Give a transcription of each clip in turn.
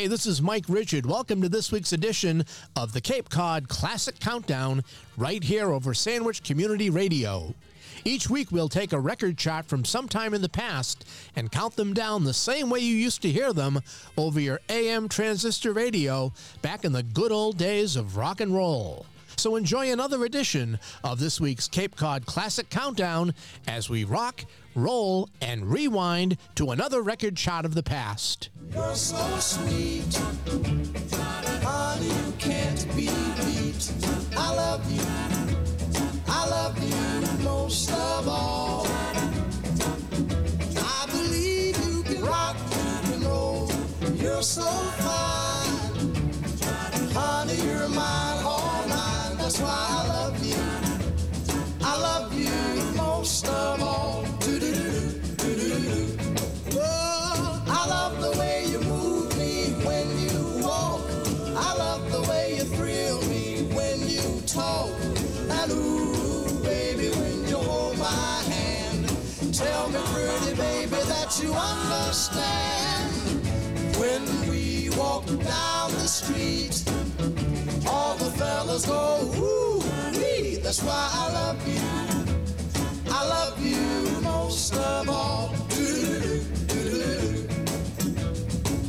Hey, this is Mike Richard. Welcome to this week's edition of the Cape Cod Classic Countdown right here over Sandwich Community Radio. Each week, we'll take a record chart from sometime in the past and count them down the same way you used to hear them over your AM transistor radio back in the good old days of rock and roll. So enjoy another edition of this week's Cape Cod Classic Countdown as we rock, roll, and rewind to another record shot of the past. You're so sweet, honey, you can't be beat. I love you, I love you most of all. I believe you can rock, roll. You're so fine, honey, you're why I love you. I love you most of all. I love the way you move me when you walk. I love the way you thrill me when you talk. And ooh, baby, when you hold my hand, tell me, pretty baby, that you understand. When we walk down the street, all the fellas go, ooh, wee. That's why I love you. I love you most of all.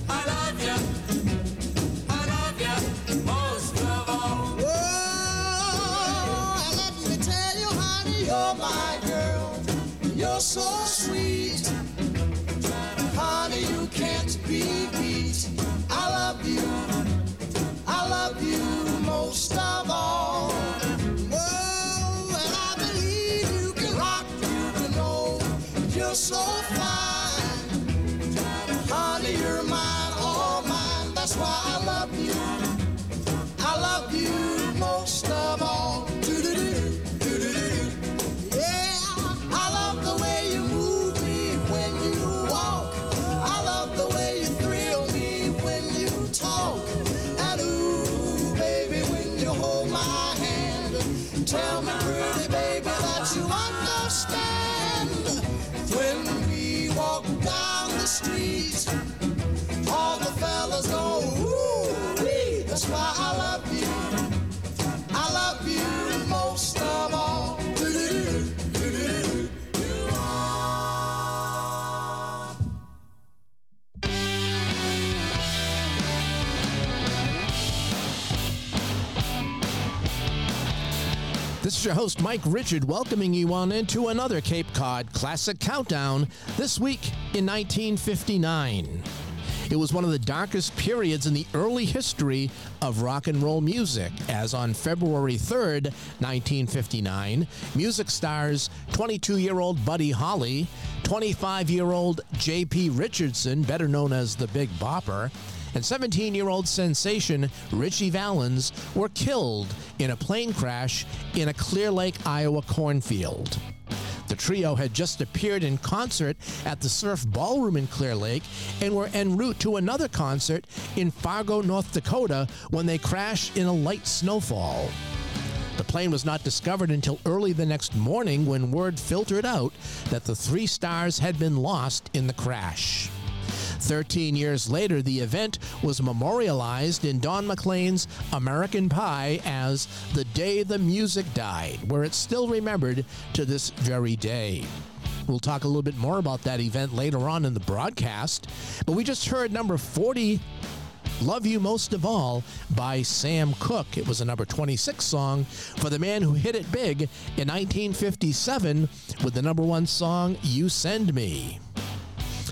I love you. I love you most of all. Let me tell you, honey, you're my girl. You're so sweet. You're That's why I love you. I love you most of all. This is your host, Mike Richard, welcoming you on into another Cape Cod Classic Countdown this week in 1959. It was one of the darkest periods in the early history of rock and roll music, as on February 3rd, 1959, music stars 22 year old Buddy Holly, 25 year old J.P. Richardson, better known as the Big Bopper, and 17 year old sensation Ritchie Valens were killed in a plane crash in a Clear Lake, Iowa cornfield. The trio had just appeared in concert at the Surf Ballroom in Clear Lake and were en route to another concert in Fargo, North Dakota when they crashed in a light snowfall. The plane was not discovered until early the next morning when word filtered out that the three stars had been lost in the crash. Thirteen years later, the event was memorialized in Don McLean's American Pie as The Day the Music Died, where it's still remembered to this very day. We'll talk a little bit more about that event later on in the broadcast, but we just heard number 40 Love You Most of All by Sam Cooke. It was a number 26 song for the man who hit it big in 1957 with the number one song, You Send Me.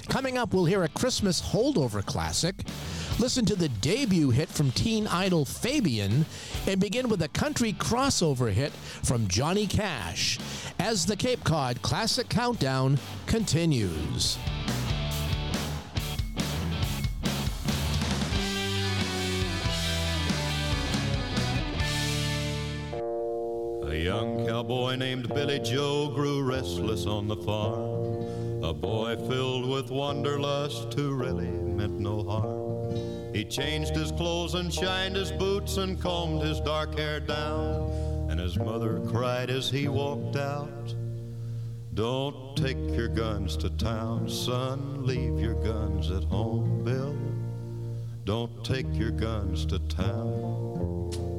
Coming up, we'll hear a Christmas holdover classic, listen to the debut hit from teen idol Fabian, and begin with a country crossover hit from Johnny Cash as the Cape Cod Classic Countdown continues. A young cowboy named Billy Joe grew restless on the farm. A boy filled with wanderlust who really meant no harm. He changed his clothes and shined his boots and combed his dark hair down. And his mother cried as he walked out Don't take your guns to town, son. Leave your guns at home, Bill. Don't take your guns to town.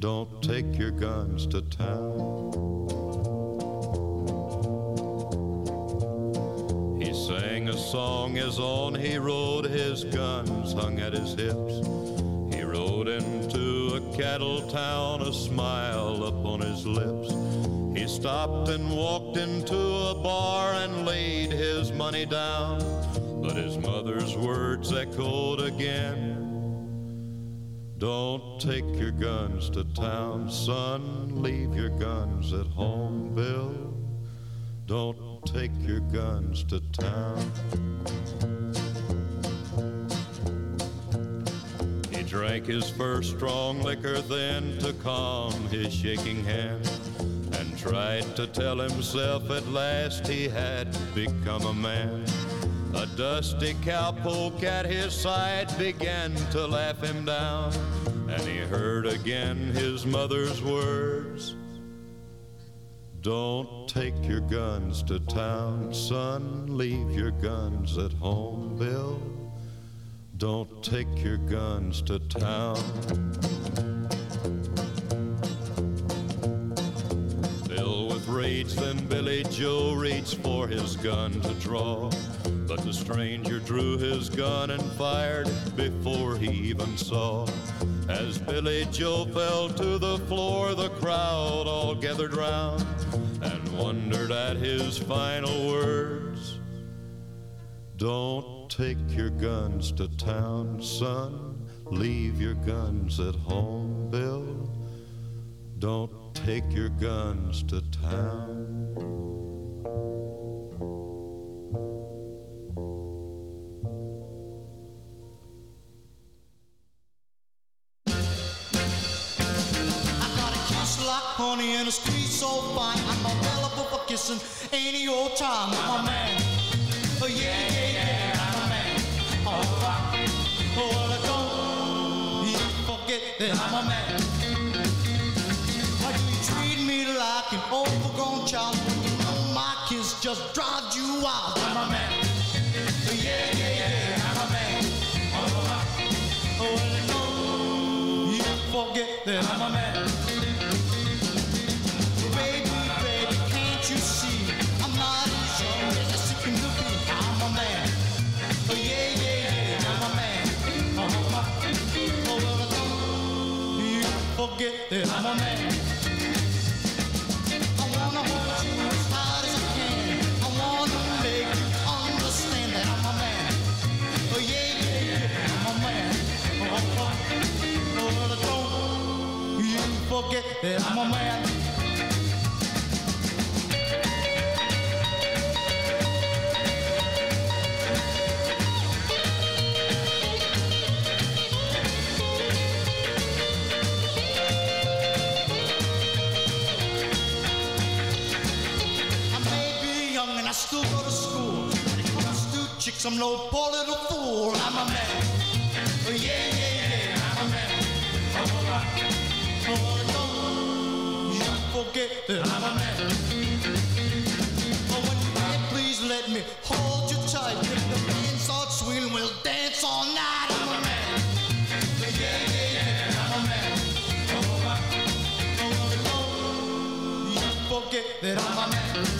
Don't take your guns to town. He sang a song as on he rode, his guns hung at his hips. He rode into a cattle town, a smile upon his lips. He stopped and walked into a bar and laid his money down. But his mother's words echoed again. Don't take your guns to town, son. Leave your guns at home, Bill. Don't take your guns to town. He drank his first strong liquor then to calm his shaking hand and tried to tell himself at last he had become a man. A dusty cowpoke at his side began to laugh him down, and he heard again his mother's words. Don't take your guns to town, son. Leave your guns at home, Bill. Don't take your guns to town. With rage, then Billy Joe reached for his gun to draw. But the stranger drew his gun and fired before he even saw. As Billy Joe fell to the floor, the crowd all gathered round and wondered at his final words. Don't take your guns to town, son. Leave your guns at home, Bill. Don't take your guns to town. I got a kiss like honey and a squeeze so fine. I'm available for kissing any old time. I'm a man. Oh, yeah, yeah, yeah. I'm a man. Oh, I, oh well, don't you forget that I'm a man. Overgrown child when my kiss just drives you wild? I'm a man. Oh, yeah, yeah, yeah. I'm a man. Oh, I, oh well, I don't you forget that I'm a man. Baby, baby, can't you see? I'm not as young as can be. I'm a man. Oh, yeah, yeah, yeah, I'm a man. Oh, oh, well, you forget that I'm a man. Forget that I'm a man. I'm no poor little fool. I'm a man. Oh, yeah, yeah, forget that I'm a man. Oh, when can, please let me hold you tight. If the band starts swinging, we'll dance all night. I'm a man. Oh, yeah, yeah, yeah, I'm a man. Oh, oh, you forget that I'm a man.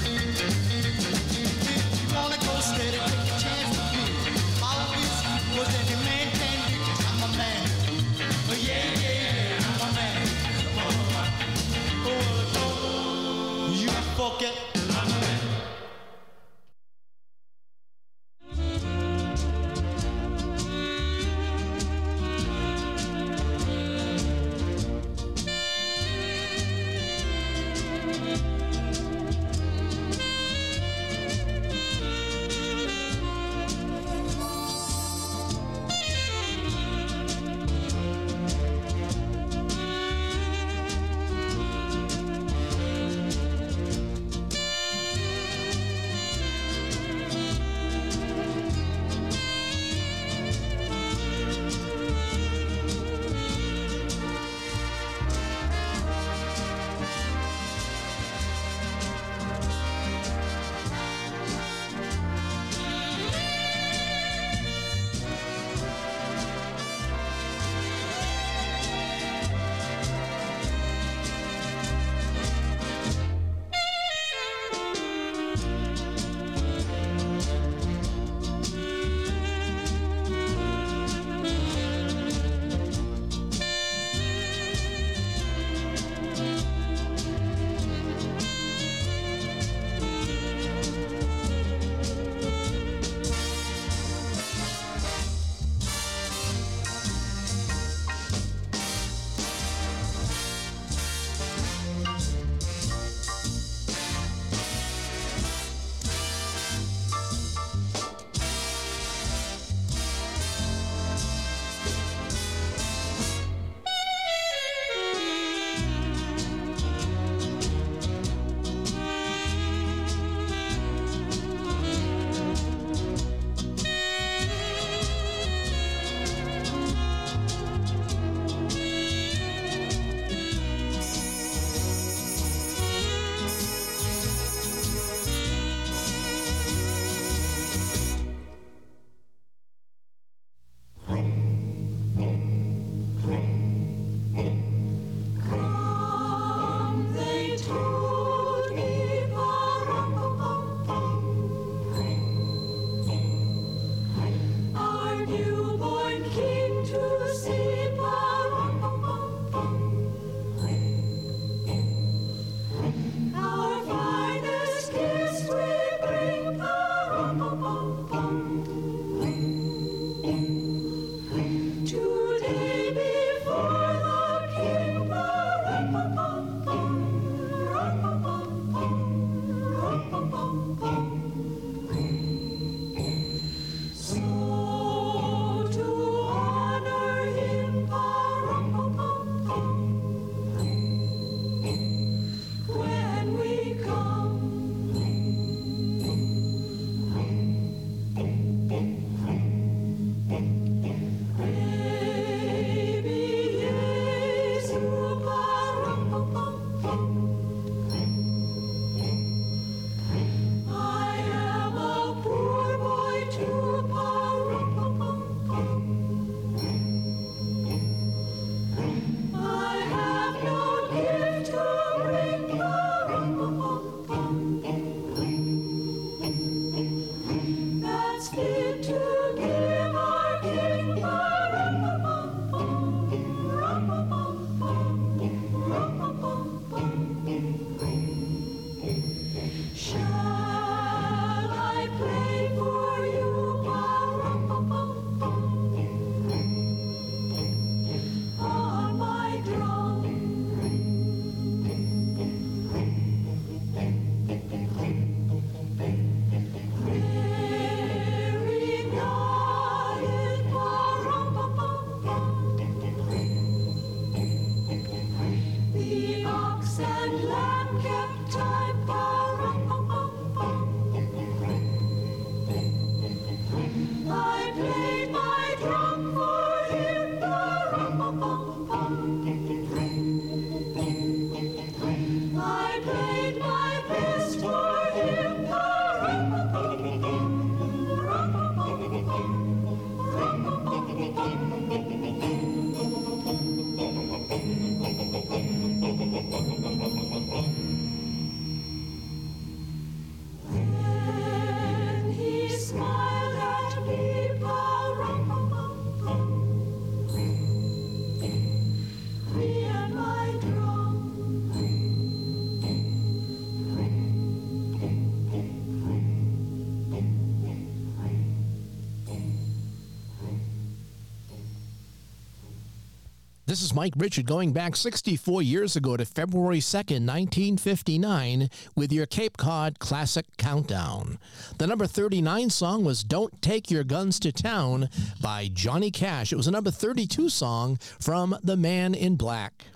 This is Mike Richard going back 64 years ago to February 2nd, 1959, with your Cape Cod Classic Countdown. The number 39 song was Don't Take Your Guns to Town by Johnny Cash. It was a number 32 song from The Man in Black.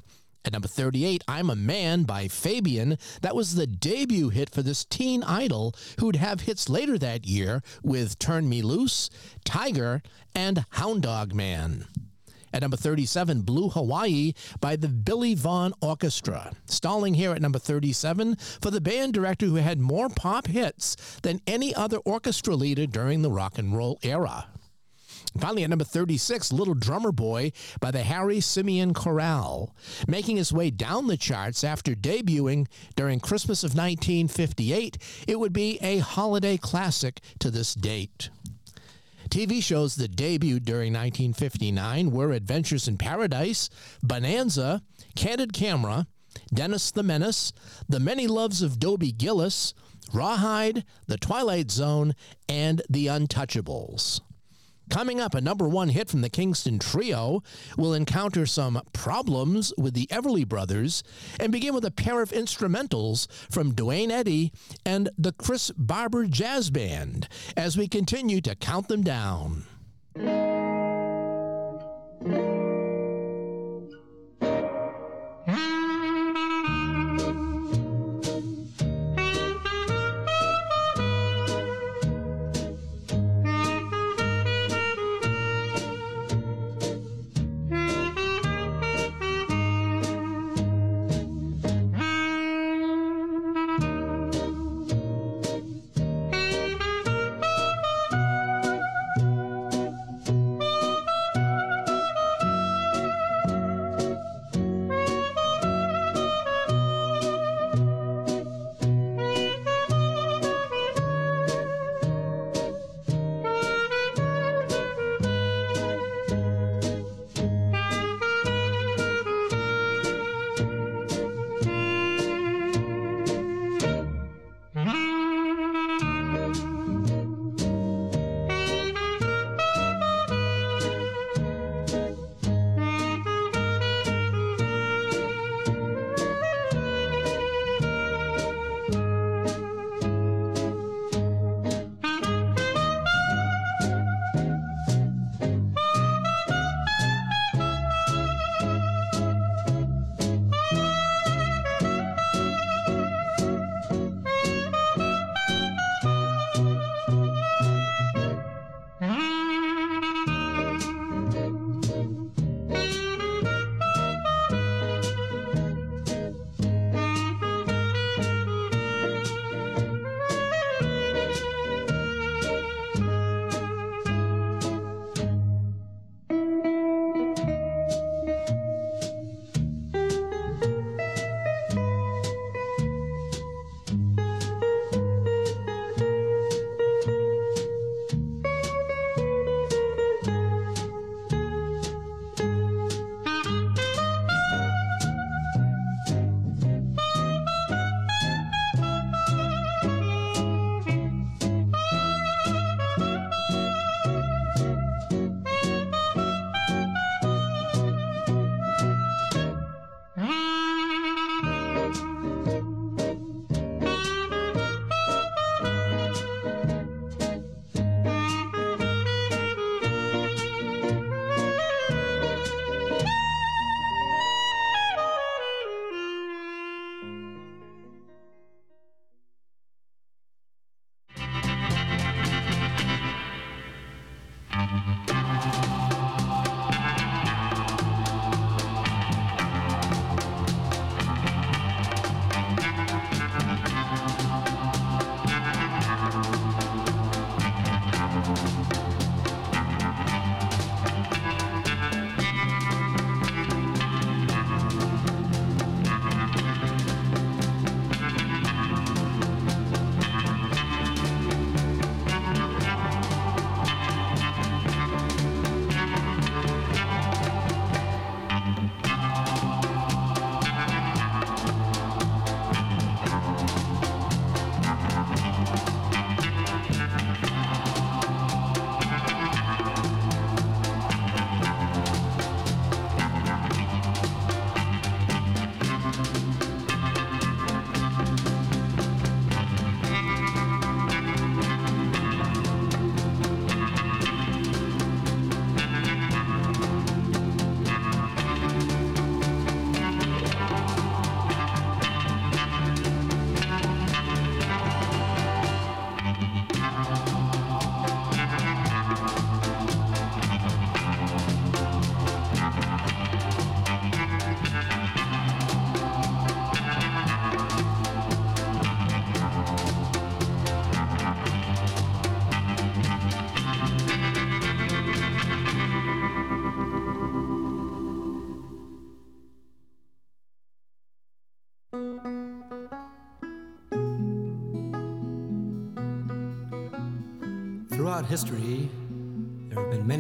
At number 38, I'm a Man by Fabian. That was the debut hit for this teen idol who'd have hits later that year with Turn Me Loose, Tiger, and Hound Dog Man. At number 37, Blue Hawaii by the Billy Vaughn Orchestra. Stalling here at number 37 for the band director who had more pop hits than any other orchestra leader during the rock and roll era. Finally, at number 36, Little Drummer Boy by the Harry Simeon Chorale, making his way down the charts after debuting during Christmas of 1958. It would be a holiday classic to this date. TV shows that debuted during 1959 were Adventures in Paradise, Bonanza, Candid Camera, Dennis the Menace, The Many Loves of Dobie Gillis, Rawhide, The Twilight Zone, and The Untouchables. Coming up, a number one hit from the Kingston Trio will encounter some problems with the Everly Brothers and begin with a pair of instrumentals from Duane Eddy and the Chris Barber Jazz Band as we continue to count them down. Hmm.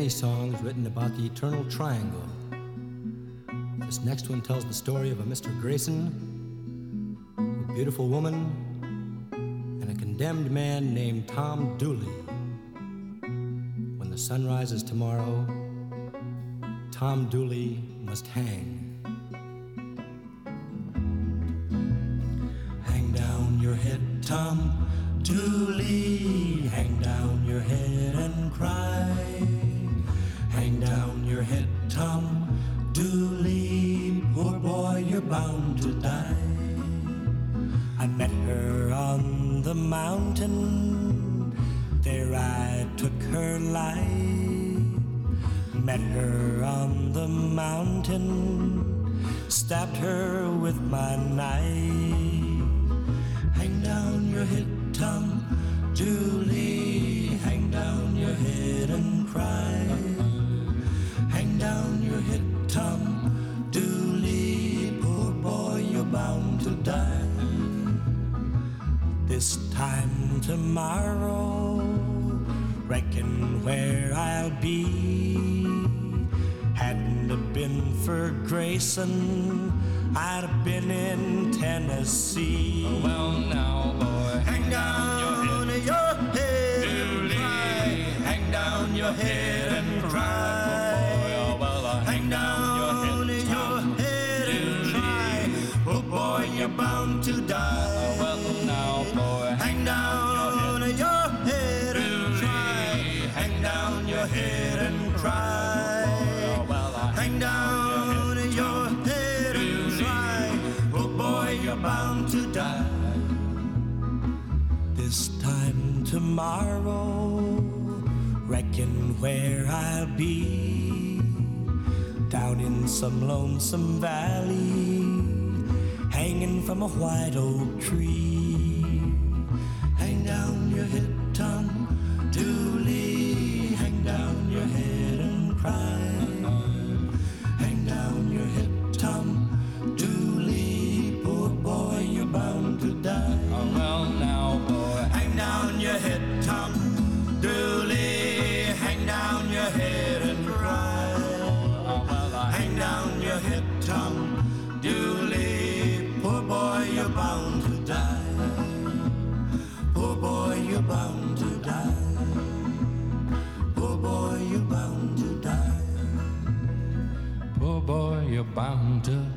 Many songs written about the eternal triangle. This next one tells the story of a Mr. Grayson, a beautiful woman, and a condemned man named Tom Dooley. When the sun rises tomorrow, Tom Dooley must hang. Hang down your head, Tom Dooley. Hang down your head and mountain. Stabbed her with my knife. Hang down your head, Tom Dooley, Hang down your head and cry. Hang down your head, Tom Dooley, Poor boy, you're bound to die. This time tomorrow, reckon where I'll be. Been for Grayson, I'd have been in Tennessee. Oh, well, now, boy, hang down your head, your head. Hang down your head tomorrow, reckon where I'll be. Down in some lonesome valley, hanging from a white oak tree. Hang down your head, bound to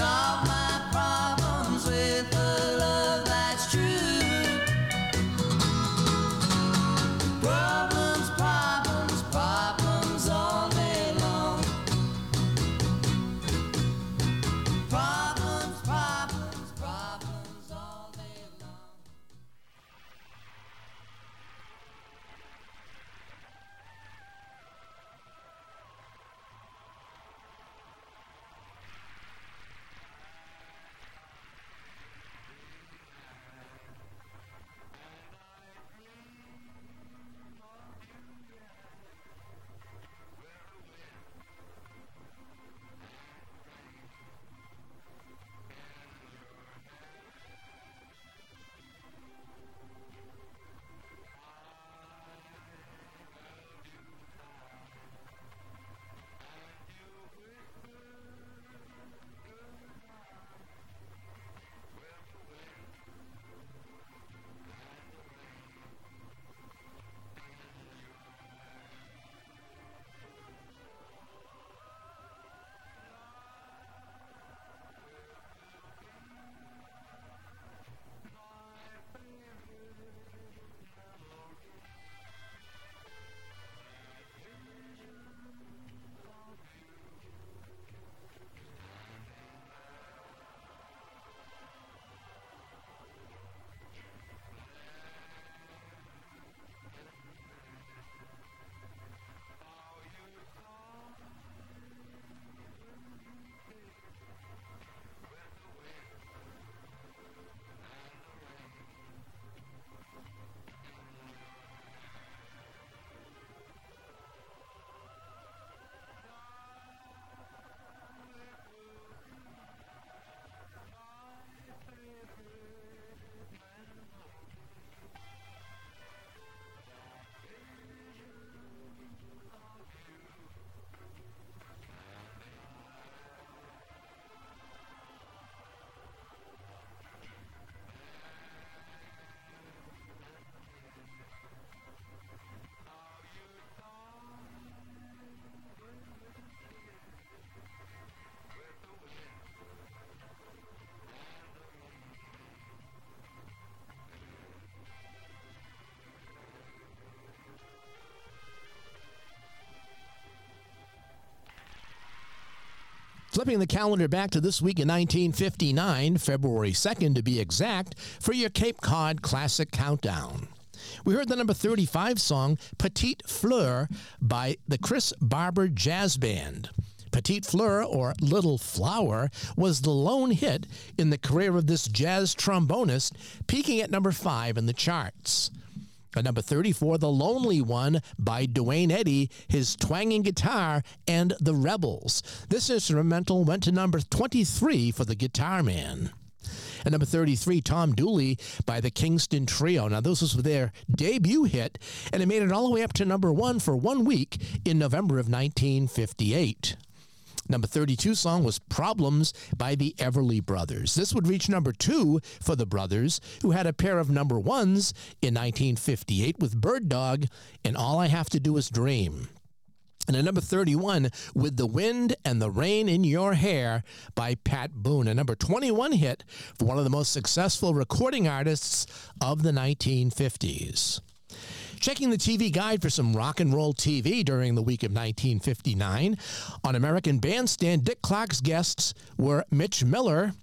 of Flipping the calendar back to this week in 1959, February 2nd to be exact, for your Cape Cod Classic Countdown. We heard the number 35 song Petite Fleur by the Chris Barber Jazz Band. Petite Fleur, or Little Flower, was the lone hit in the career of this jazz trombonist, peaking at number 5 in the charts. At number 34, The Lonely One by Duane Eddy, his twanging guitar, and The Rebels. This instrumental went to number 23 for the Guitar Man. At number 33, Tom Dooley by the Kingston Trio. Now, this was their debut hit, and it made it all the way up to number one for one week in November of 1958. Number 32 song was Problems by the Everly Brothers. This would reach number two for the brothers, who had a pair of number ones in 1958 with Bird Dog and All I Have to Do Is Dream. And at number 31, With the Wind and the Rain in Your Hair by Pat Boone, a number 21 hit for one of the most successful recording artists of the 1950s. Checking the TV guide for some rock and roll TV during the week of 1959. On American Bandstand, Dick Clark's guests were Mitch Miller,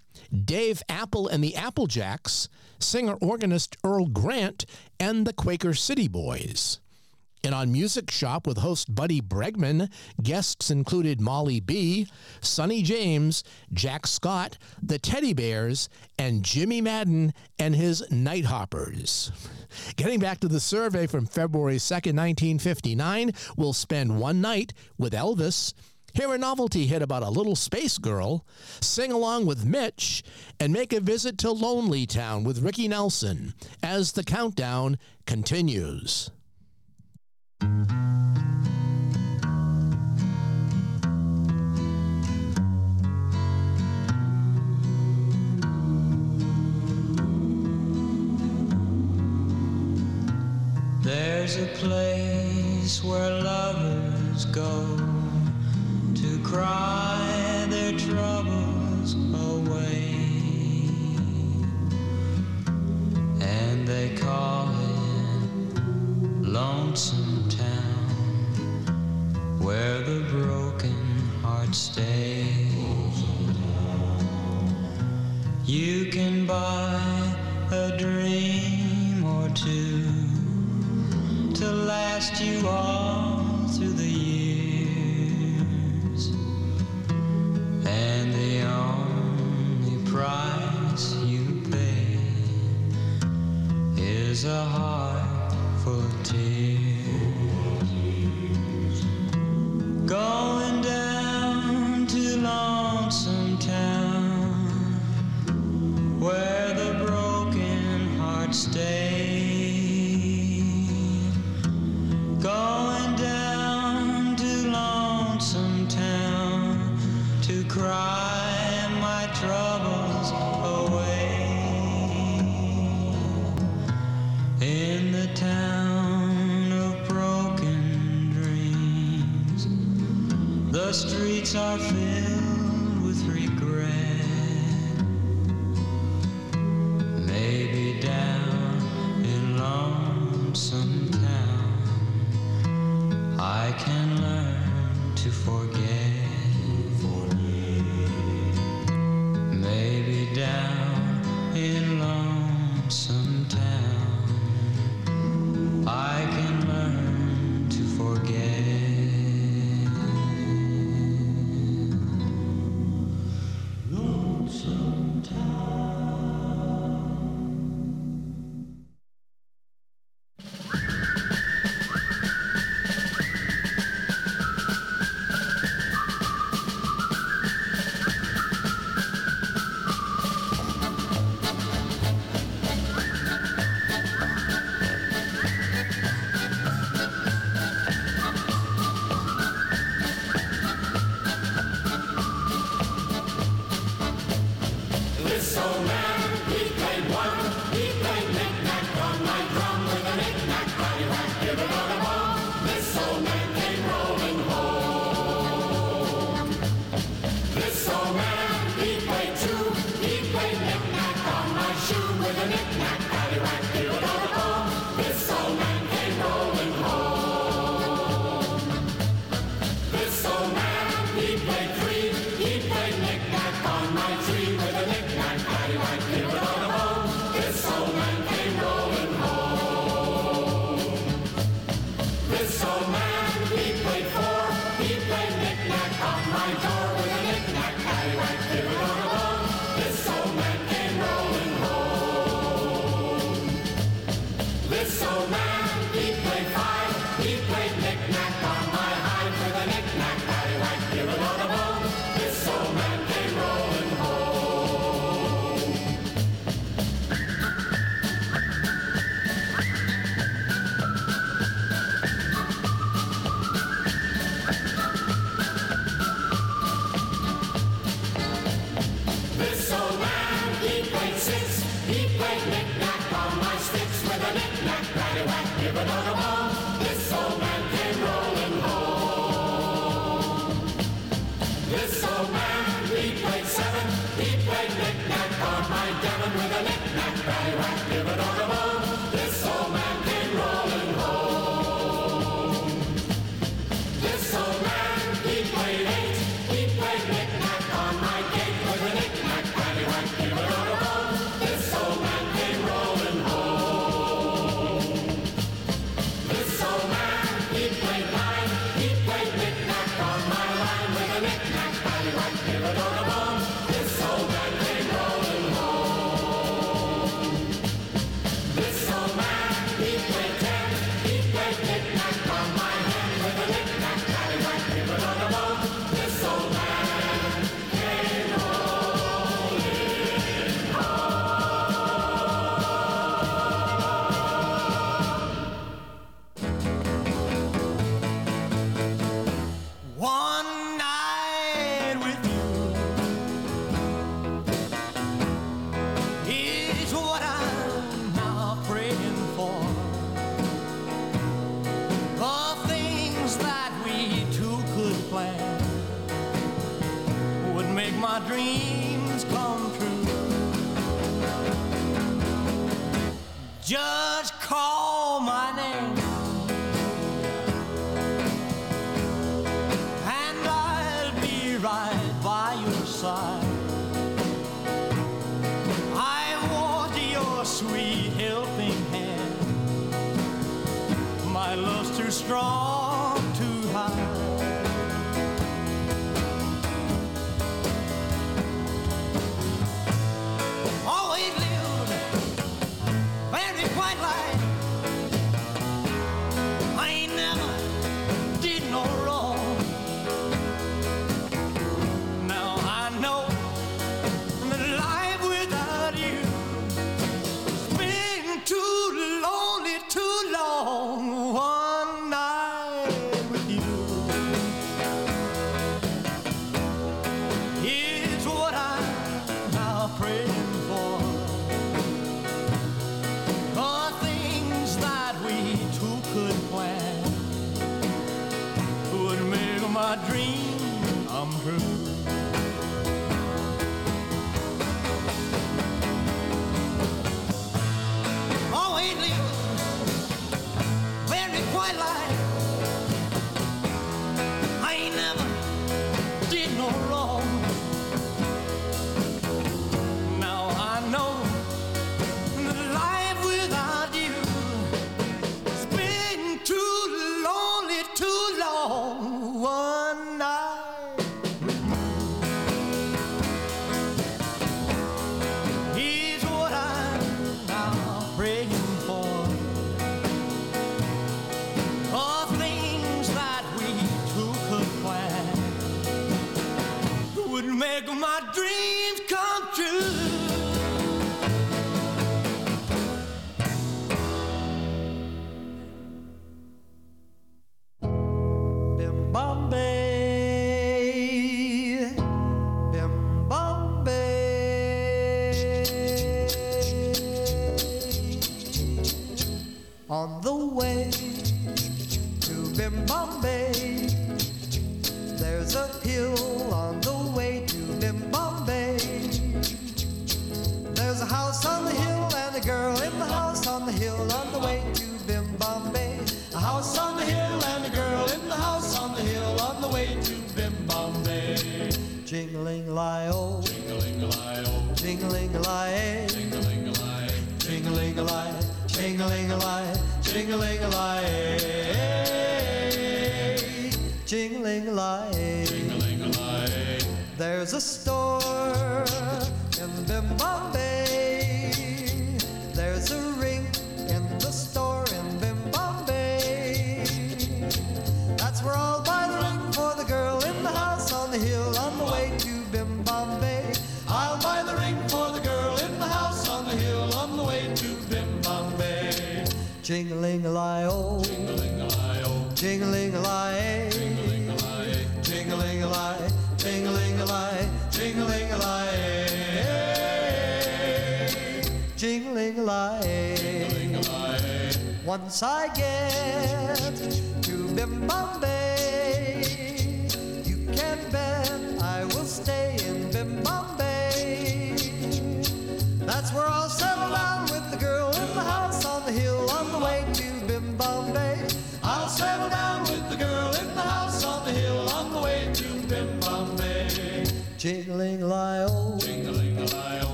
Dave Appell and the Applejacks, singer organist Earl Grant, and the Quaker City Boys. And on Music Shop with host Buddy Bregman, guests included Molly Bee, Sonny James, Jack Scott, the Teddy Bears, and Jimmy Madden and his Nighthoppers. Getting back to the survey from February 2nd, 1959, we'll spend one night with Elvis, hear a novelty hit about a little space girl, sing along with Mitch, and make a visit to Lonely Town with Ricky Nelson as the countdown continues. There's a place where lovers go to cry their troubles away, and they call it Lonesome where the broken hearts stay. You can buy a dream or two to last you all through the years. And the only price you pay is a heart full of tears. Going down to Lonesome Town, where the broken hearts stay. Streets are filled Everybody rock, give it all the. This old man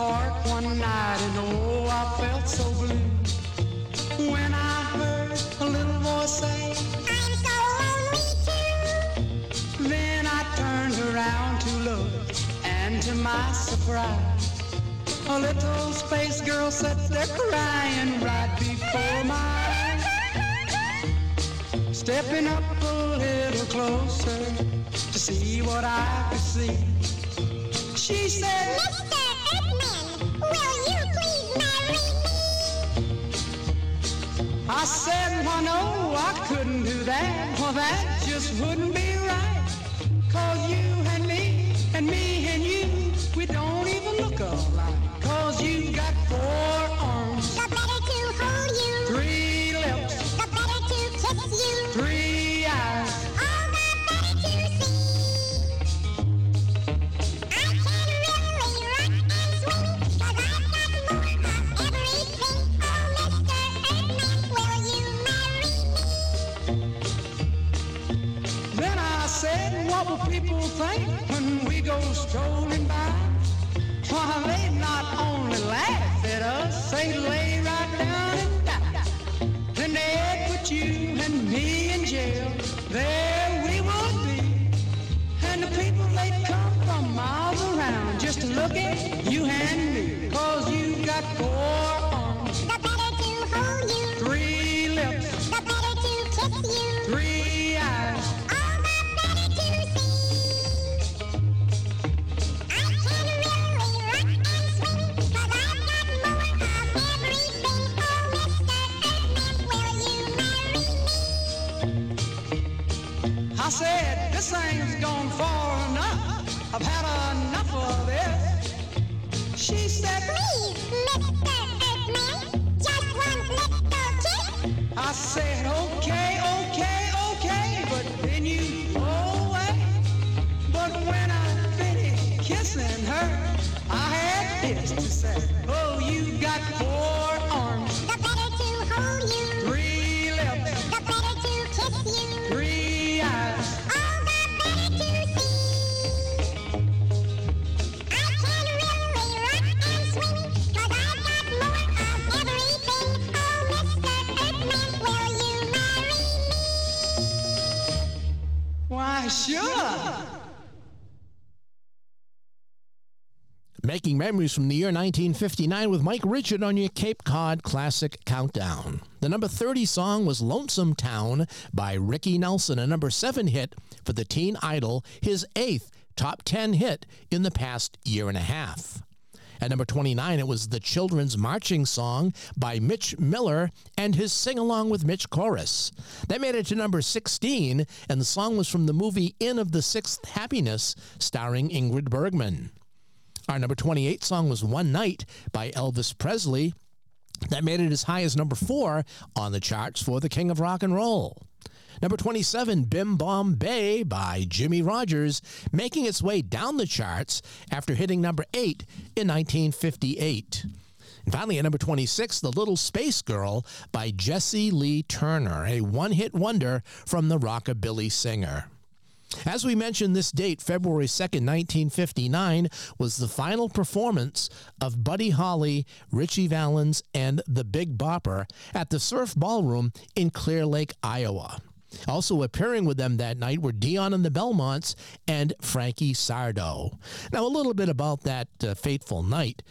park one night and oh, I felt so blue when I heard a little voice say, I'm so lonely too. Then I turned around to look and to my surprise, a little space girl sat there crying right before my eyes. Stepping up a little closer to see what I could see, she said, I said, well, no, I couldn't do that. Well, that just wouldn't be. straight lay right down and die. When they put you and me in jail, there we will be. And the people they come from miles around just to look at you and me. memories from the year 1959 with Mike Richard on your Cape Cod Classic Countdown. The number 30 song was Lonesome Town by Ricky Nelson, a number 7 hit for the Teen Idol, his eighth top 10 hit in the past year and a half. At number 29, it was the children's marching song by Mitch Miller and his sing along with Mitch chorus. That made it to number 16, and the song was from the movie Inn of the Sixth Happiness, starring Ingrid Bergman. Our number 28 song was One Night by Elvis Presley. That made it as high as number four on the charts for the King of Rock and Roll. Number 27, Bimbombey by Jimmie Rodgers, making its way down the charts after hitting number 8 in 1958. And finally, at number 26, The Little Space Girl by Jesse Lee Turner, a one hit wonder from the rockabilly singer. As we mentioned, this date, February 2nd, 1959, was the final performance of Buddy Holly, Ritchie Valens, and the Big Bopper at the Surf Ballroom in Clear Lake, Iowa. Also appearing with them that night were Dion and the Belmonts and Frankie Sardo. Now, a little bit about that uh, fateful night.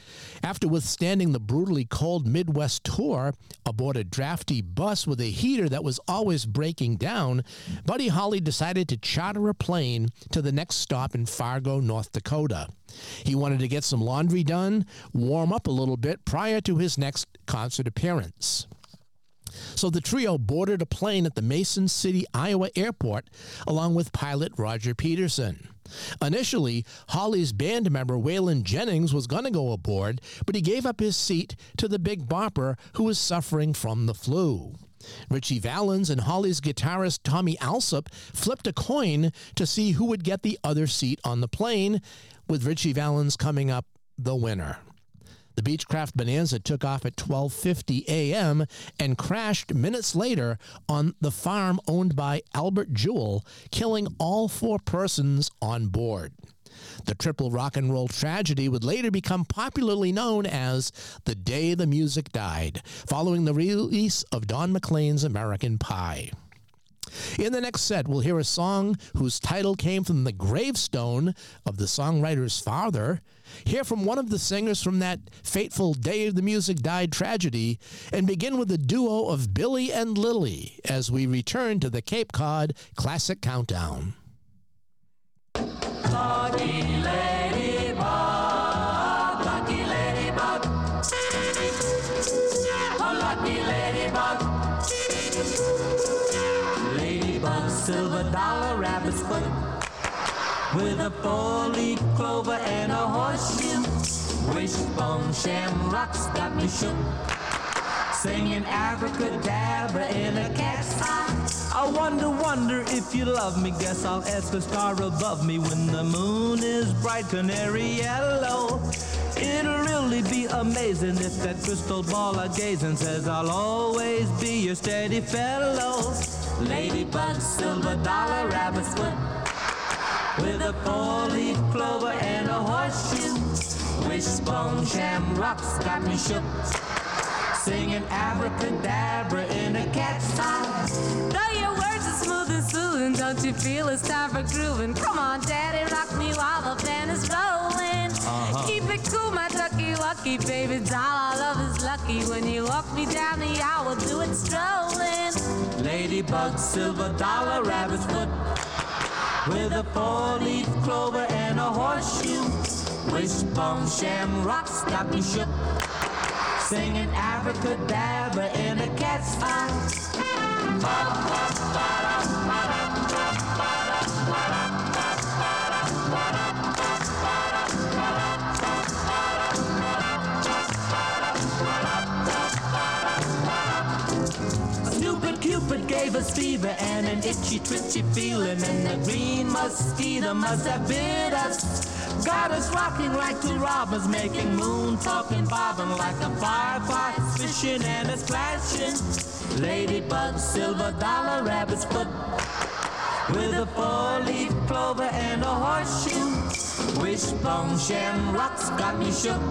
After withstanding the brutally cold Midwest tour aboard a drafty bus with a heater that was always breaking down, Buddy Holly decided to charter a plane to the next stop in Fargo, North Dakota. He wanted to get some laundry done, warm up a little bit prior to his next concert appearance. So the trio boarded a plane at the Mason City, Iowa airport, along with pilot Roger Peterson. Initially, Holly's band member Waylon Jennings was going to go aboard, but he gave up his seat to the Big Bopper, who was suffering from the flu. Ritchie Valens and Holly's guitarist Tommy Allsup flipped a coin to see who would get the other seat on the plane, with Ritchie Valens coming up the winner. The Beechcraft Bonanza took off at 12:50 a.m. and crashed minutes later on the farm owned by Albert Juhl, killing all four persons on board. The triple rock and roll tragedy would later become popularly known as The Day the Music Died, following the release of Don McLean's American Pie. In the next set, we'll hear a song whose title came from the gravestone of the songwriter's father, hear from one of the singers from that fateful Day the Music Died tragedy, and begin with a duo of Billy and Lily as we return to the Cape Cod Classic Countdown. Lucky dollar, rabbit's foot, with a four-leaf clover and a horseshoe. Wishbone shamrocks got me shook, singing abracadabra in a cat's eye. I wonder, wonder if you love me. Guess I'll ask a star above me when the moon is bright canary yellow. It'll really be amazing if that crystal ball I gaze gazing says I'll always be your steady fellow. Ladybug, silver dollar, rabbit's foot, with a four-leaf clover and a horseshoe. Wishbone shamrocks got me shook, singing abracadabra in a cat's eye. Though your words are smooth and soothing, don't you feel it's time for grooving? Come on, daddy, rock me while the band is rolling. Uh-huh. Keep it cool, my lucky, lucky baby doll. Our love is lucky when you walk me down the aisle. We'll do it strolling. Ladybug, silver dollar, rabbit's foot, with a four-leaf clover and a horseshoe. Wishbone shamrocks got me shook, singing abracadabra in a cat's eye. Stupid Cupid gave us fever and an itchy, twitchy feeling, and the green mosquito must have bit us. Got us rocking like two robbers, making moon talking, bobbing like a firefly, fishing and a splashing. Ladybug, silver dollar, rabbit's foot, with a four-leaf clover and a horseshoe. Wishbone shamrocks got me shook,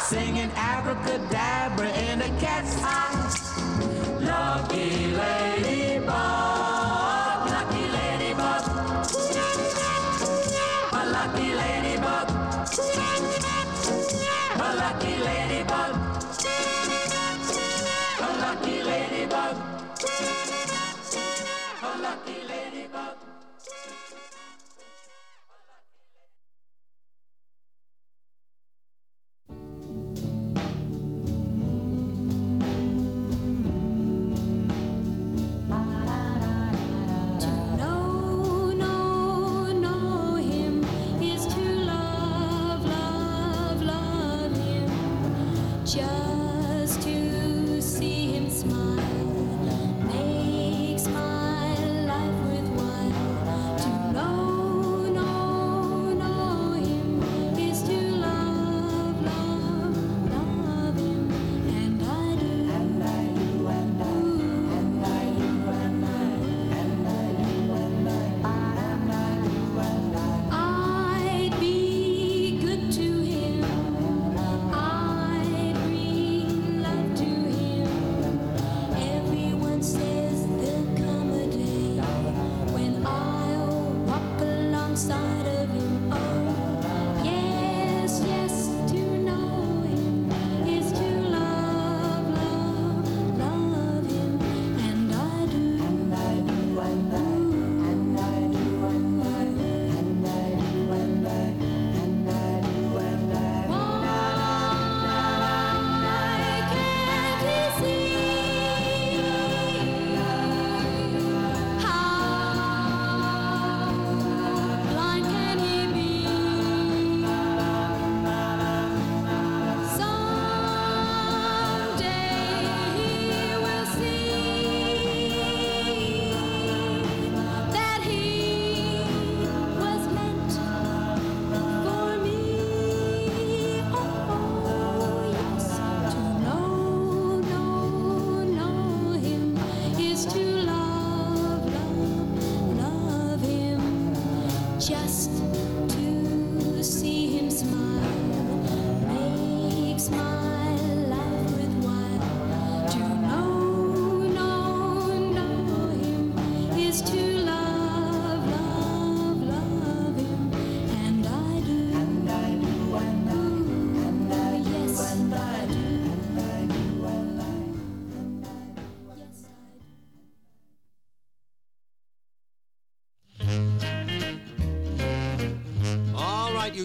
singing abracadabra in a cat's eye. Lucky ladybug,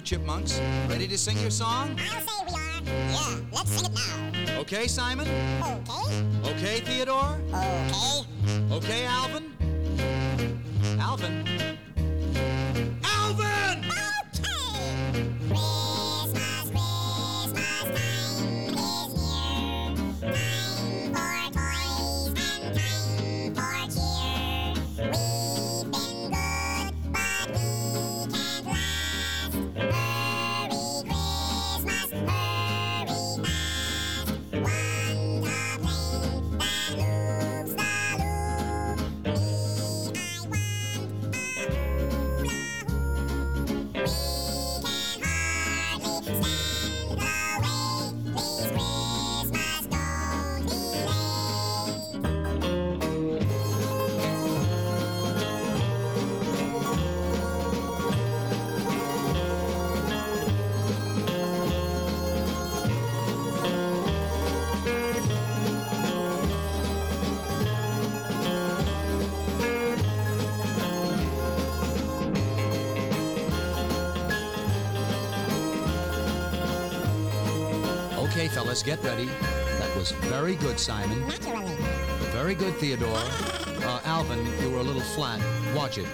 Chipmunks. Ready to sing your song? I'll say we are. Yeah, let's sing it now. Okay, Simon? Okay. Okay, Theodore? Okay, Get ready. That was very good, Simon. Naturally. Very good, Theodore. Uh, Alvin, you were a little flat. Watch it.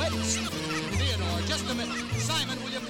Wait, Leonore, just a minute. Simon, will you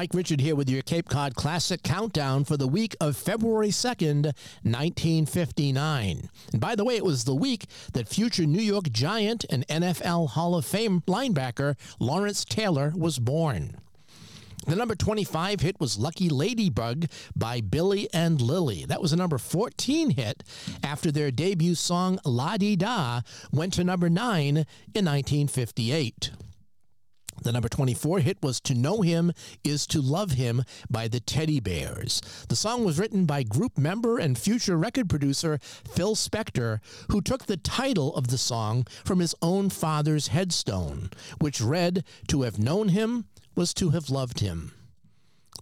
Mike Richard here with your Cape Cod Classic Countdown for the week of February 2nd, 1959. And by the way, it was the week that future New York Giant and NFL Hall of Fame linebacker Lawrence Taylor was born. The number 25 hit was Lucky Ladybug by Billy and Lily. That was a number 14 hit after their debut song La Di Da went to number 9 in 1958. The number 24 hit was To Know Him Is to Love Him by the Teddy Bears. The song was written by group member and future record producer Phil Spector, who took the title of the song from his own father's headstone, which read, To have known him was to have loved him.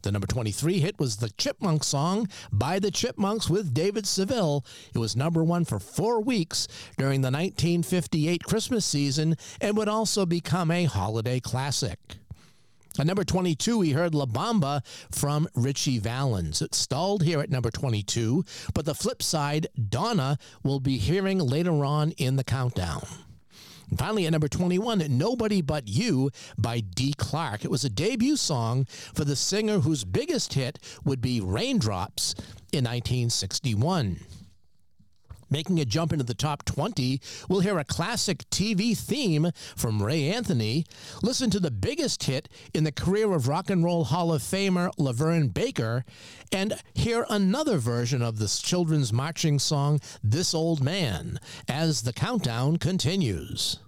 The number 23 hit was the Chipmunk song by the Chipmunks with David Seville. It was number one for four weeks during the 1958 Christmas season and would also become a holiday classic. At number 22, we heard La Bamba from Ritchie Valens. It stalled here at number 22, but the flip side, Donna, we'll be hearing later on in the countdown. And finally, at number 21, Nobody But You by Dee Clark. It was a debut song for the singer whose biggest hit would be Raindrops in 1961. Making a jump into the top 20, we'll hear a classic TV theme from Ray Anthony. Listen to the biggest hit in the career of Rock and Roll Hall of Famer LaVern Baker, and hear another version of this children's marching song, This Old Man, as the countdown continues.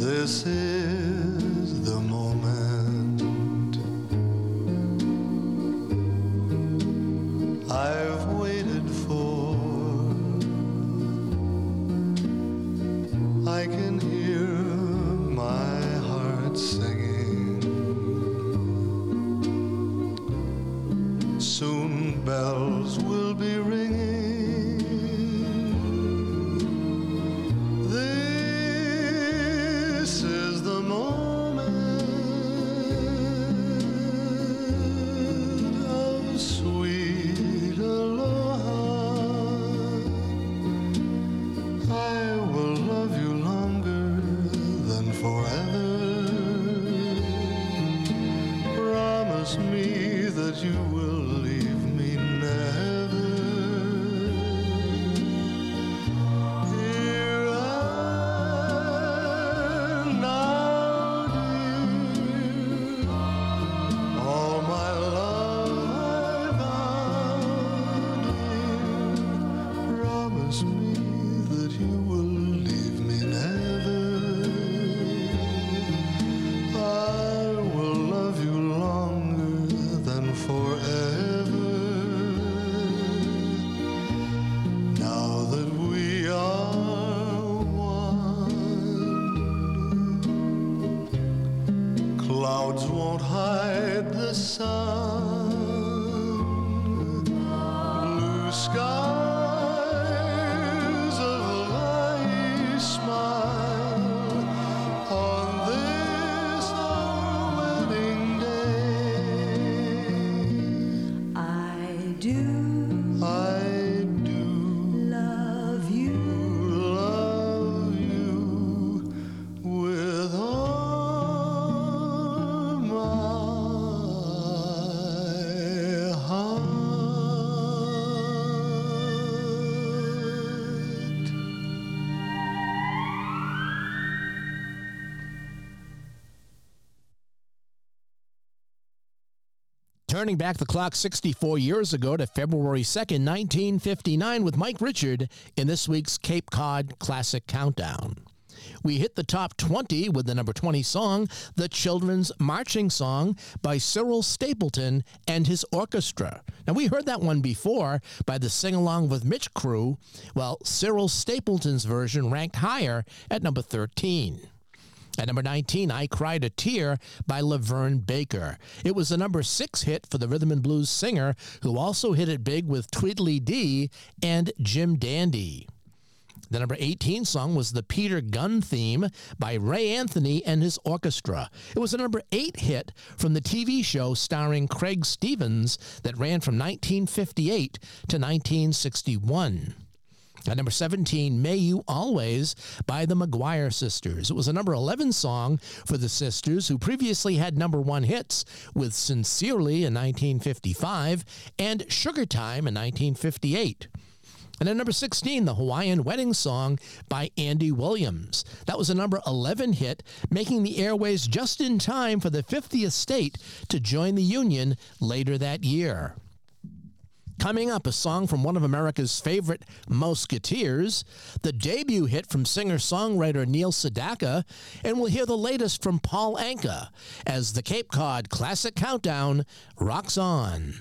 This is Turning back the clock 64 years ago to February 2nd, 1959, with Mike Richard in this week's Cape Cod Classic Countdown. We hit the top 20 with the number 20 song, The Children's Marching Song by Cyril Stapleton and his orchestra. Now, we heard that one before by the Sing Along with Mitch crew. Well, Cyril Stapleton's version ranked higher at number 13. At number 19, I Cried a Tear by LaVern Baker. It was the number six hit for the rhythm and blues singer, who also hit it big with Tweedlee Dee and Jim Dandy. The number 18 song was the Peter Gunn theme by Ray Anthony and his orchestra. It was a number 8 hit from the TV show starring Craig Stevens that ran from 1958 to 1961. At number 17, May You Always by the McGuire Sisters. It was a number 11 song for the sisters who previously had number one hits with Sincerely in 1955 and Sugar Time in 1958. And at number 16, the Hawaiian Wedding Song by Andy Williams. That was a number 11 hit, making the airways just in time for the 50th state to join the Union later that year. Coming up, a song from one of America's favorite Musketeers, the debut hit from singer songwriter Neil Sedaka, and we'll hear the latest from Paul Anka as the Cape Cod Classic Countdown rocks on.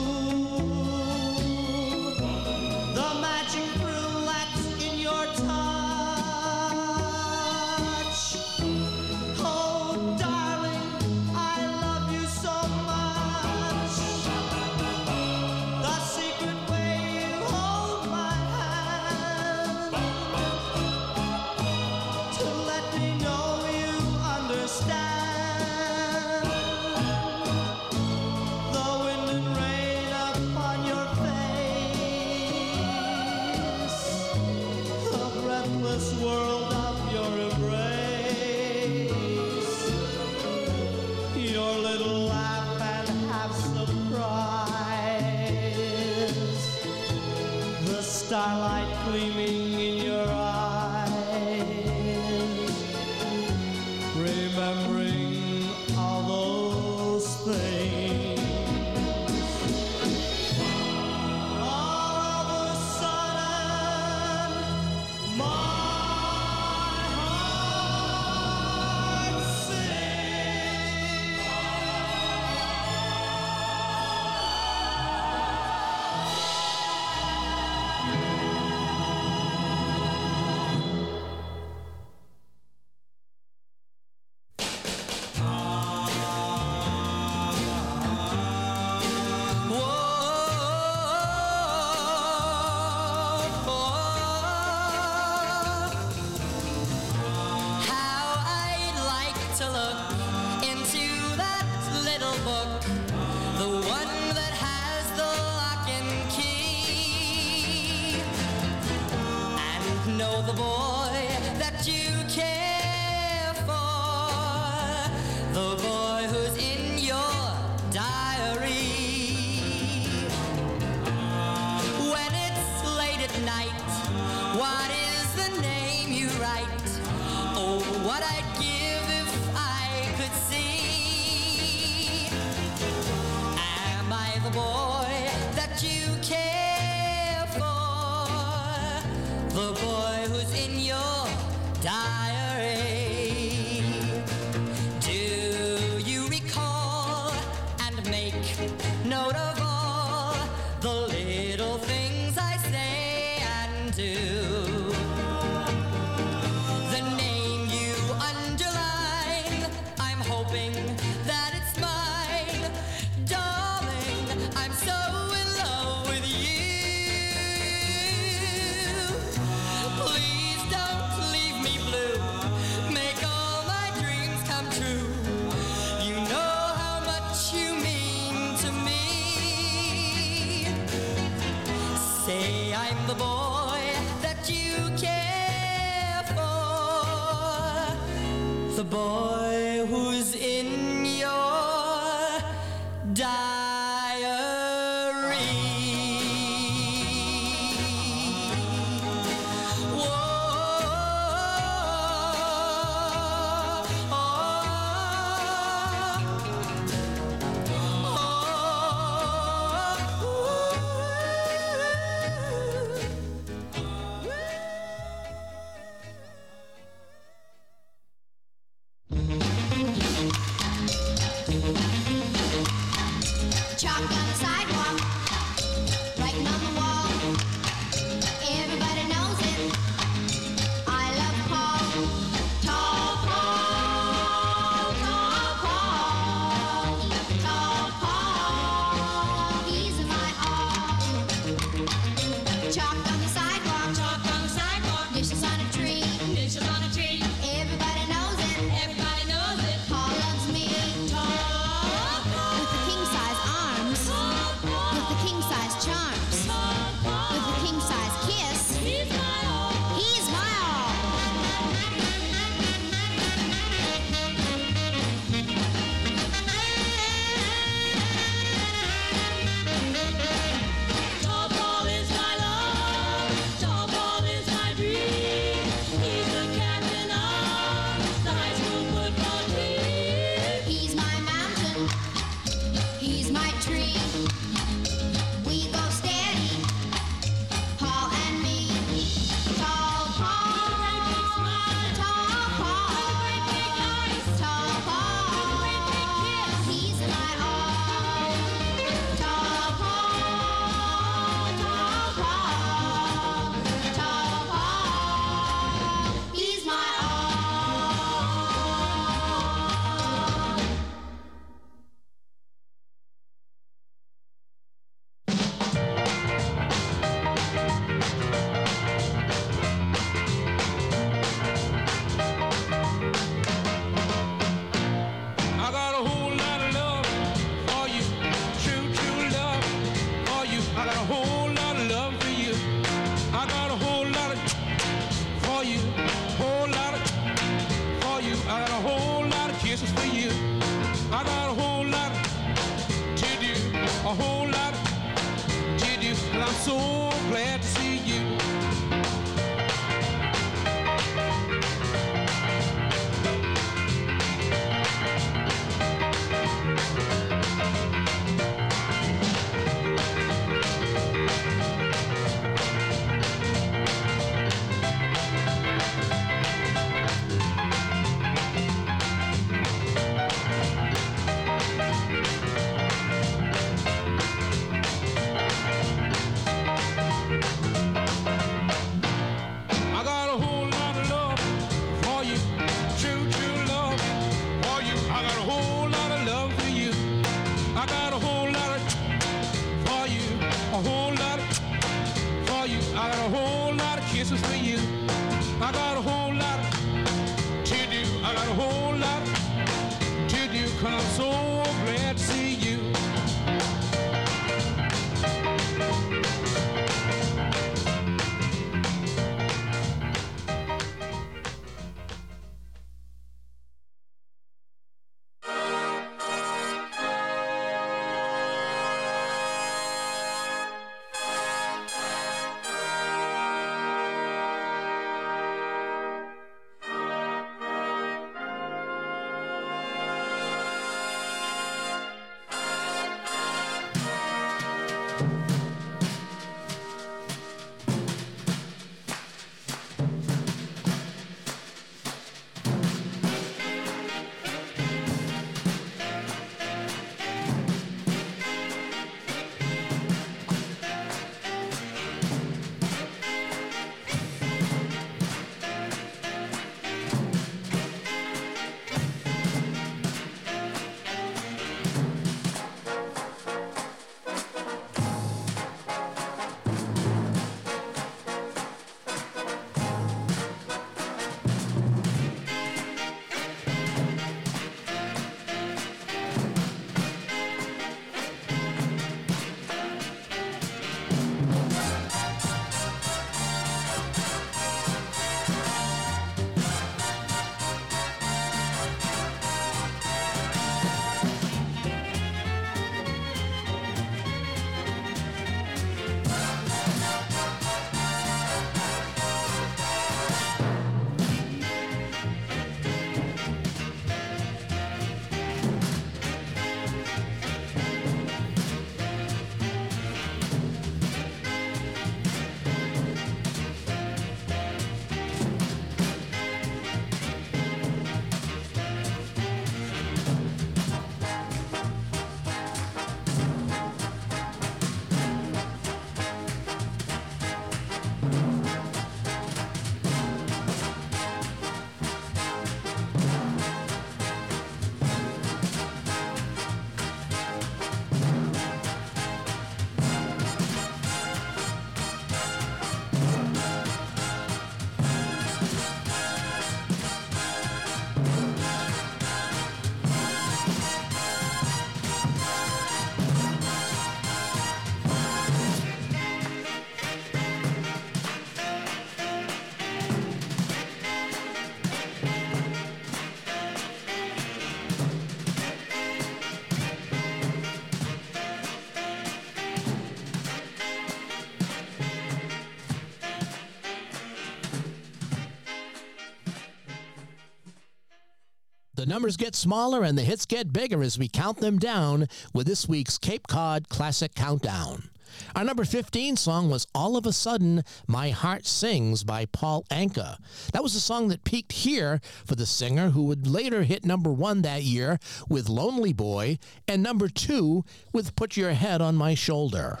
Numbers get smaller and the hits get bigger as we count them down with this week's Cape Cod Classic Countdown. Our number 15 song was All of a Sudden My Heart Sings by Paul Anka. That was a song that peaked here for the singer who would later hit number one that year with Lonely Boy and number two with Put Your Head on My Shoulder.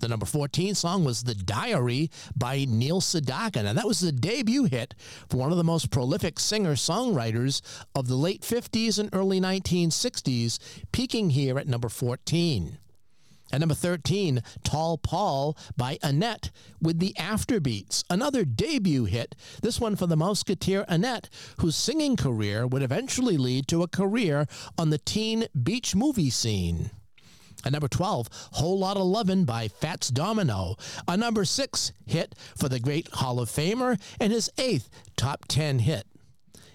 The number 14 song was The Diary by Neil Sedaka. And that was the debut hit for one of the most prolific singer songwriters of the late 50s and early 1960s, peaking here at number 14. At number 13, Tall Paul by Annette with the Afterbeats, another debut hit, this one for the Musketeer Annette, whose singing career would eventually lead to a career on the teen beach movie scene. At number 12, Whole Lot of Lovin' by Fats Domino, a number 6 hit for the great Hall of Famer and his eighth top 10 hit.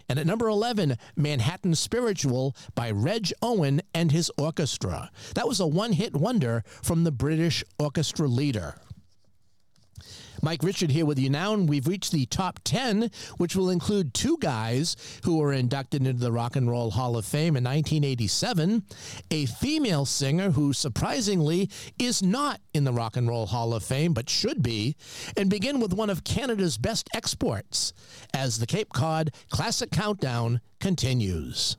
And at number 11, Manhattan Spiritual by Reg Owen and his orchestra. That was a one hit wonder from the British orchestra leader. Mike Richard here with you now, and we've reached the top 10, which will include two guys who were inducted into the Rock and Roll Hall of Fame in 1987, a female singer who surprisingly is not in the Rock and Roll Hall of Fame but should be, and begin with one of Canada's best exports as the Cape Cod Classic Countdown continues.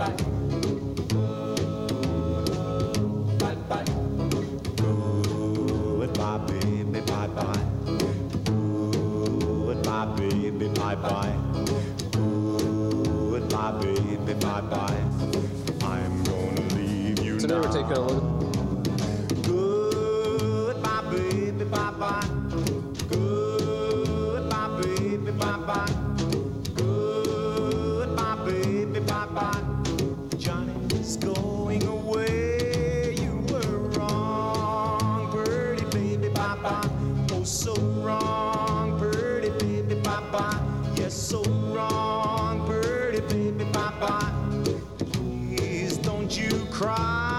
Goodbye, bye bye. Goodbye, baby, bye bye. I'm gonna leave you Today now. we're taking a look. Goodbye, baby, bye bye. Cry.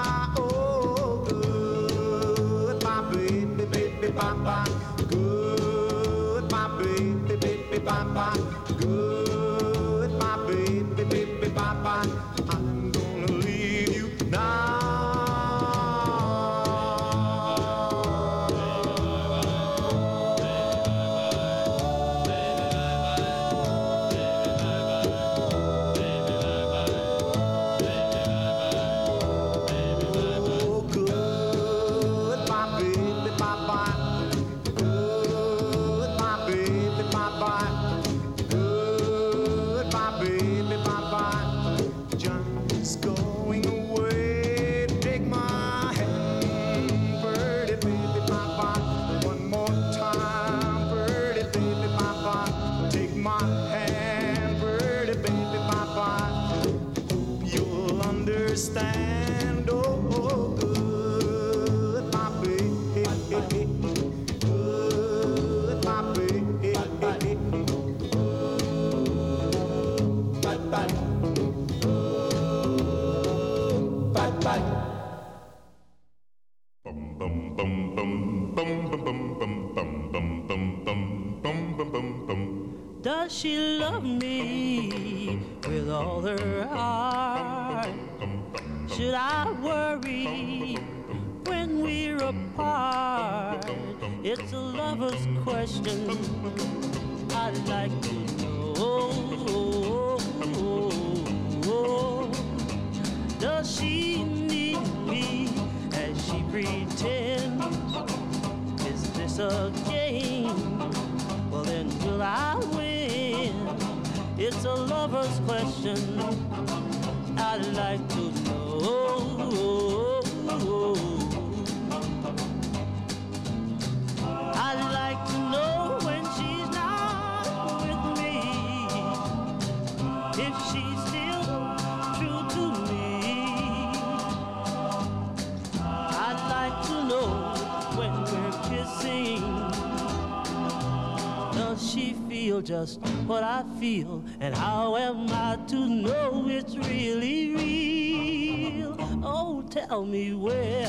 She just what I feel? And how am I to know it's really real? Oh, tell me where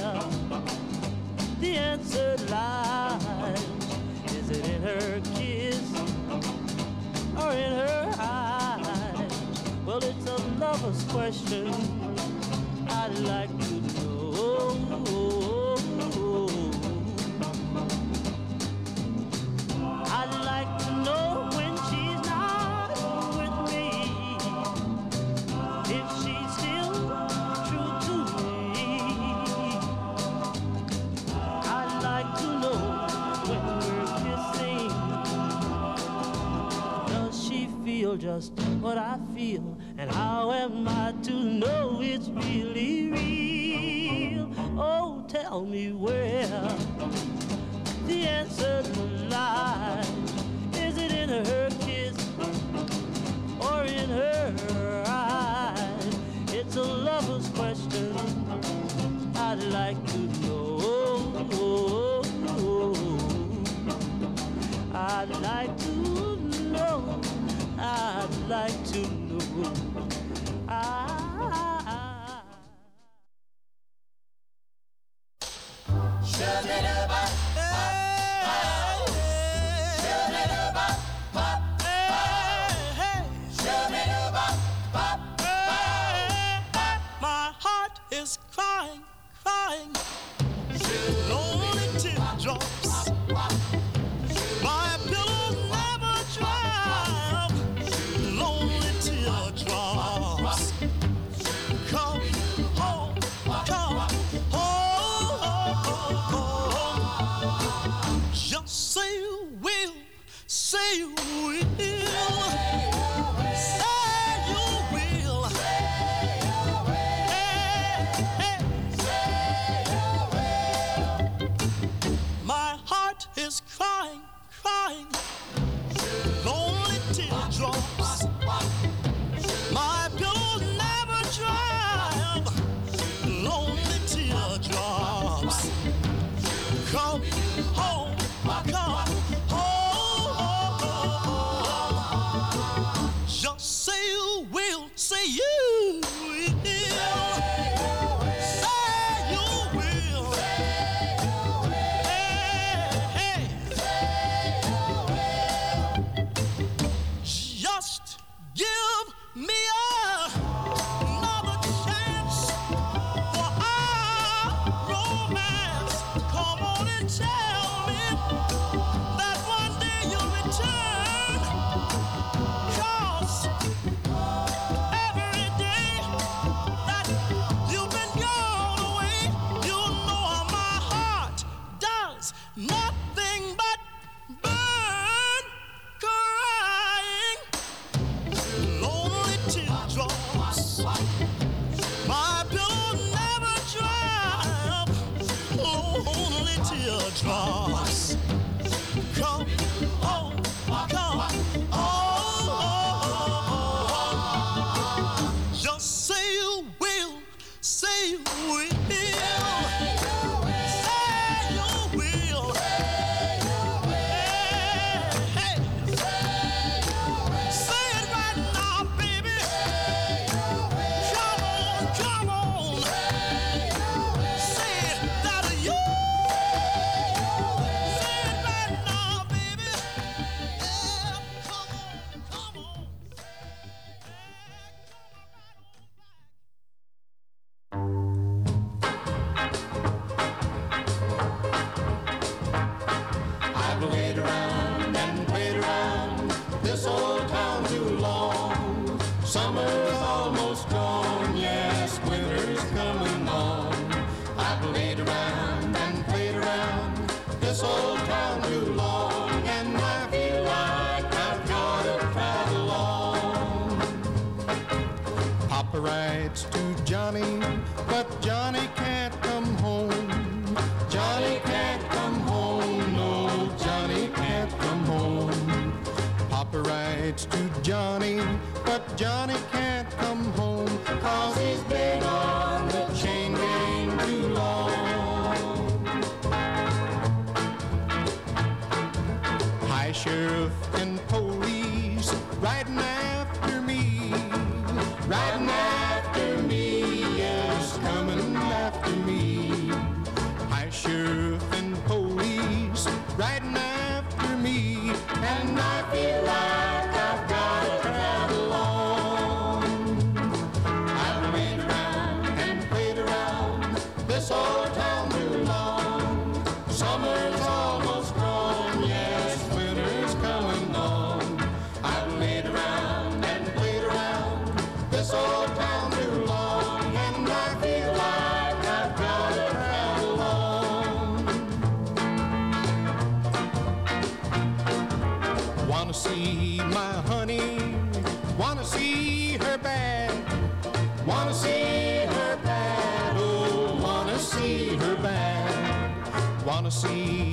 Wanna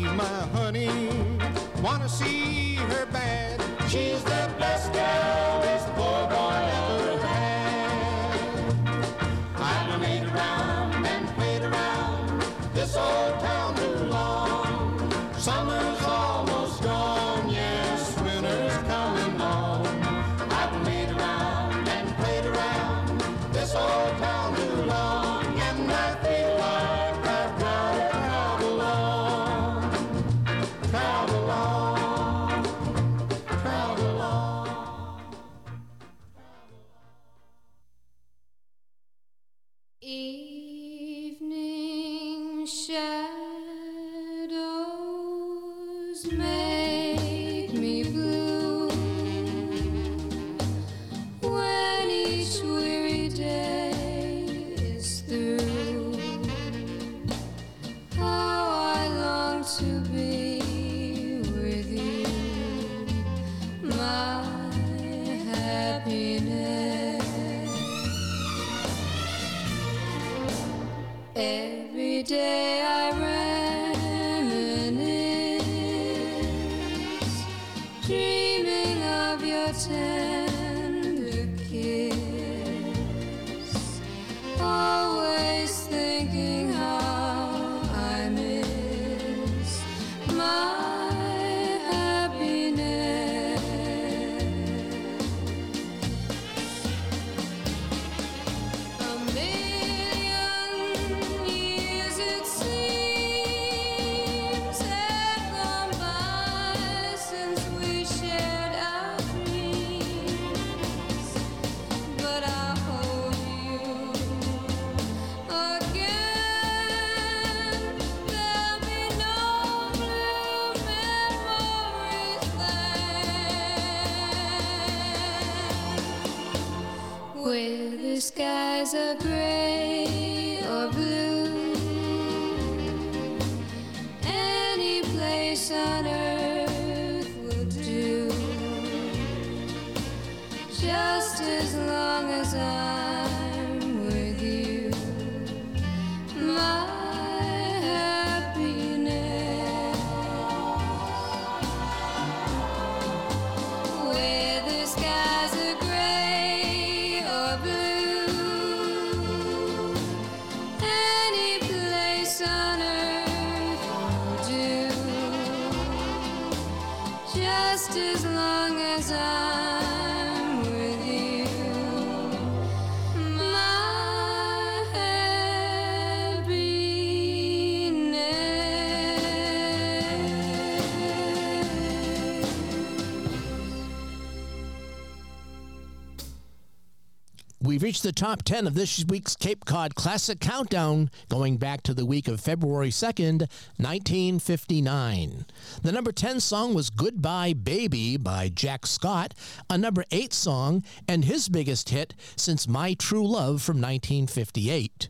We've reached the top 10 of this week's Cape Cod Classic Countdown, going back to the week of February 2nd, 1959. The number 10 song was Goodbye Baby by Jack Scott, a number 8 song, and his biggest hit since My True Love from 1958.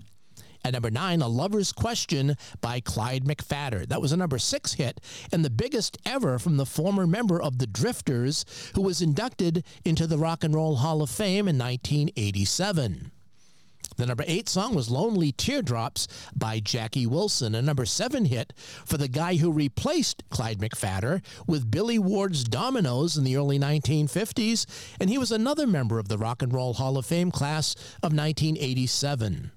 At number nine, A Lover's Question by Clyde McPhatter. That was a number six hit and the biggest ever from the former member of the Drifters, who was inducted into the Rock and Roll Hall of Fame in 1987. The number eight song was Lonely Teardrops by Jackie Wilson, a number seven hit for the guy who replaced Clyde McPhatter with Billy Ward's Dominoes in the early 1950s, and he was another member of the Rock and Roll Hall of Fame class of 1987.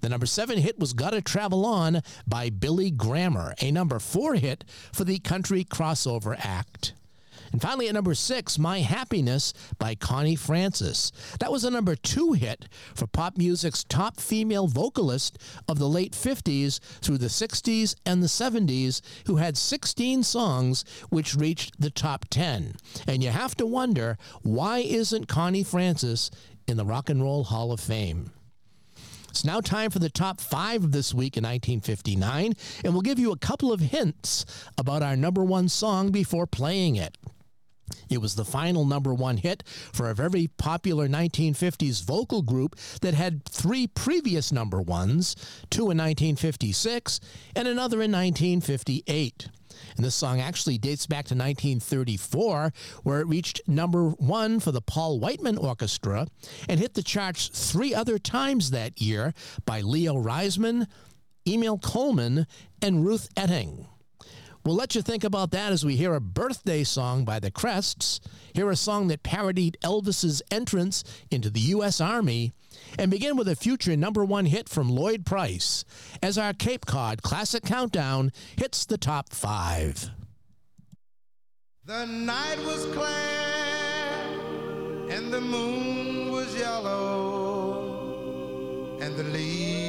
The number seven hit was Gotta Travel On by Billy Grammer, a number four hit for the Country Crossover Act. And finally, at number six, My Happiness by Connie Francis. That was a number two hit for pop music's top female vocalist of the late 50s through the 60s and the 70s, who had 16 songs which reached the top 10. And you have to wonder why isn't Connie Francis in the Rock and Roll Hall of Fame? It's now time for the top five of this week in 1959, and we'll give you a couple of hints about our number one song before playing it. It was the final number one hit for a very popular 1950s vocal group that had three previous number ones, two in 1956 and another in 1958. And this song actually dates back to 1934, where it reached number one for the Paul Whiteman Orchestra and hit the charts three other times that year by Leo Reisman, Emil Coleman, and Ruth Etting. We'll let you think about that as we hear a birthday song by the Crests, hear a song that parodied Elvis's entrance into the U.S. Army, and begin with a future number one hit from Lloyd Price as our Cape Cod Classic Countdown hits the top five. The night was clear and the moon was yellow and the leaves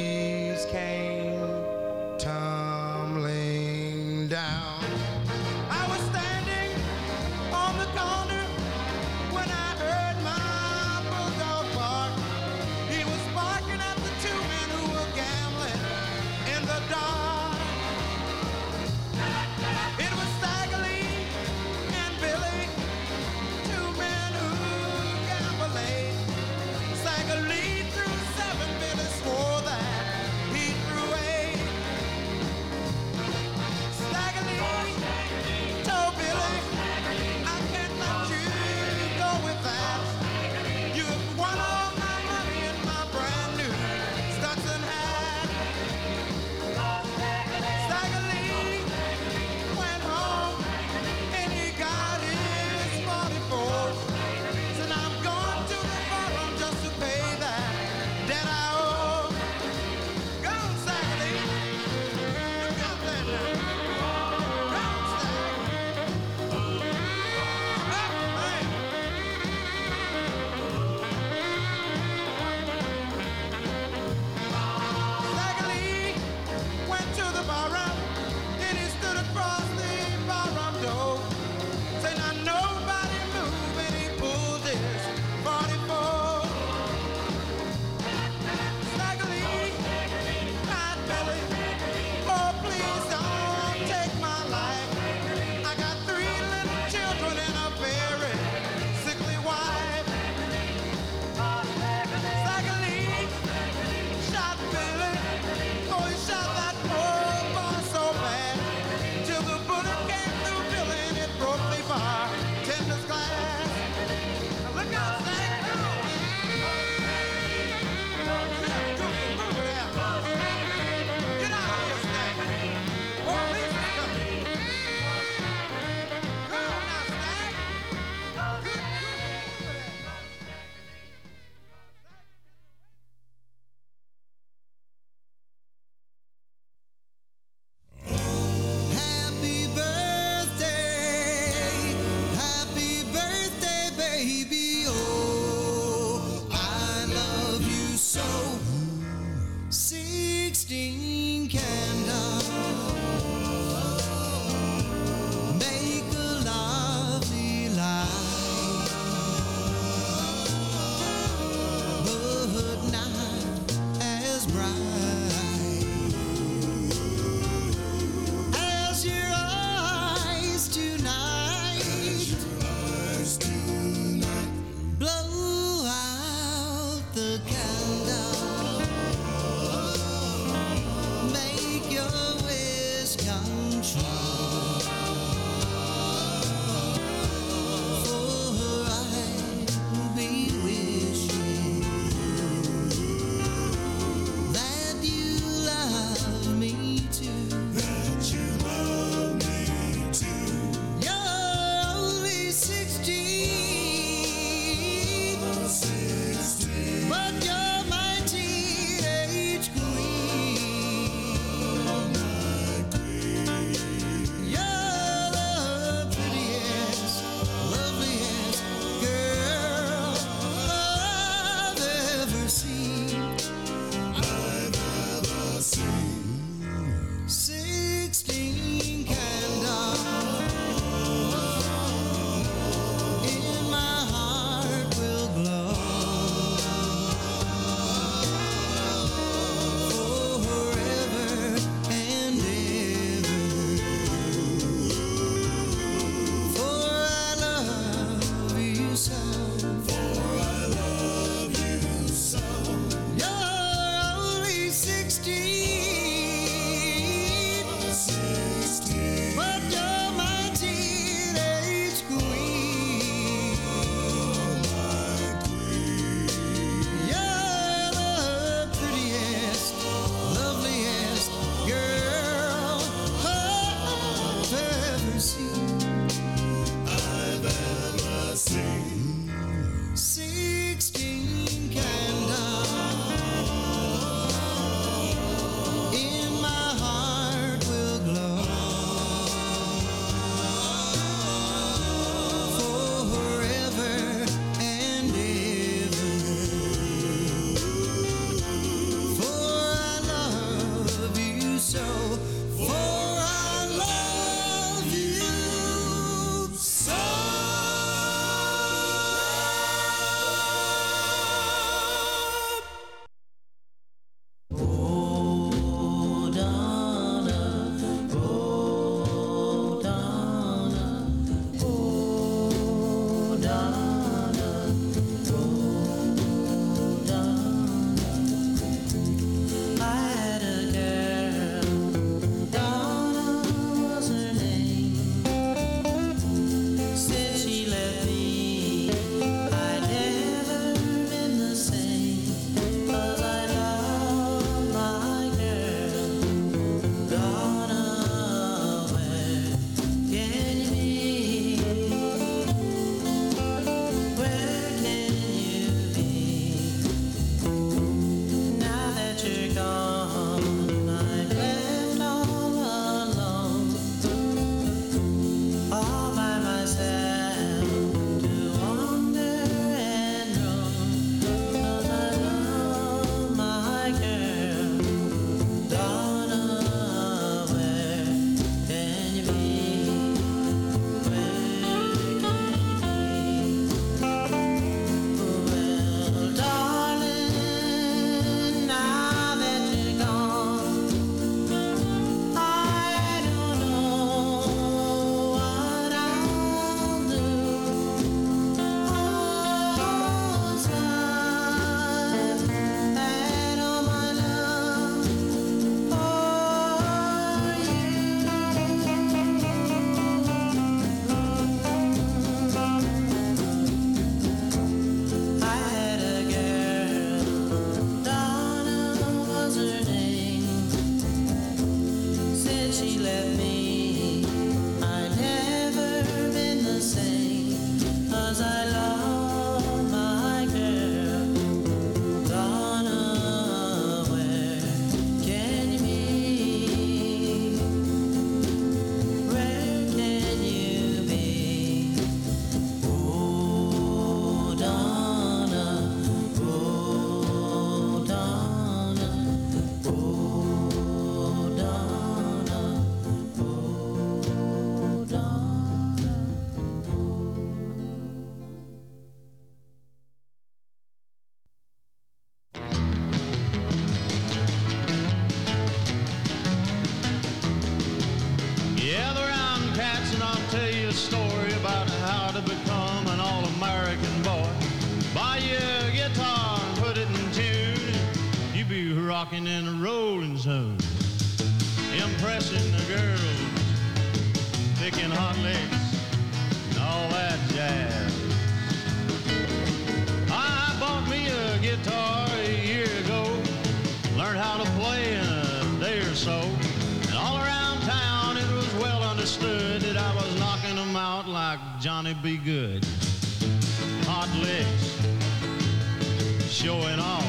showing off.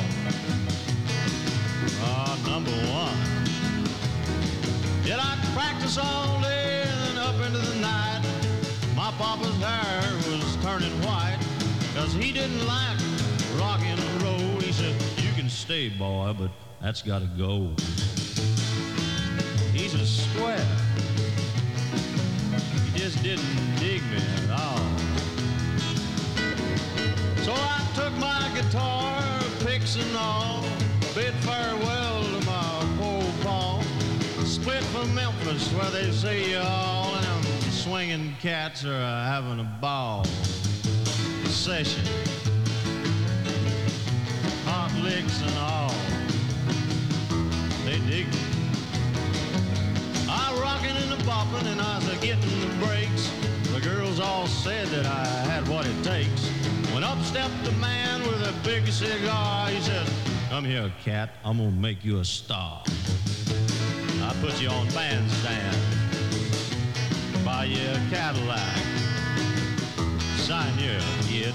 Ah, number one. Did I practice all day and up into the night? My papa's hair was turning white, cause he didn't like rock and roll. He said, you can stay, boy, but that's gotta go. He's a square. He just didn't dig me at all. So I took my guitar, and all, bid farewell to my poor pa. Split for Memphis, where they see you all, and them swinging cats are uh, having a ball. Session. Hot licks and all. They dig me. I rockin' and a boppin' and I was a getting the breaks. The girls all said that I had what it takes. When up stepped a man with a big cigar, he said, Come here, cat, I'm gonna make you a star. I put you on bandstand, buy you a Cadillac, sign you, kid.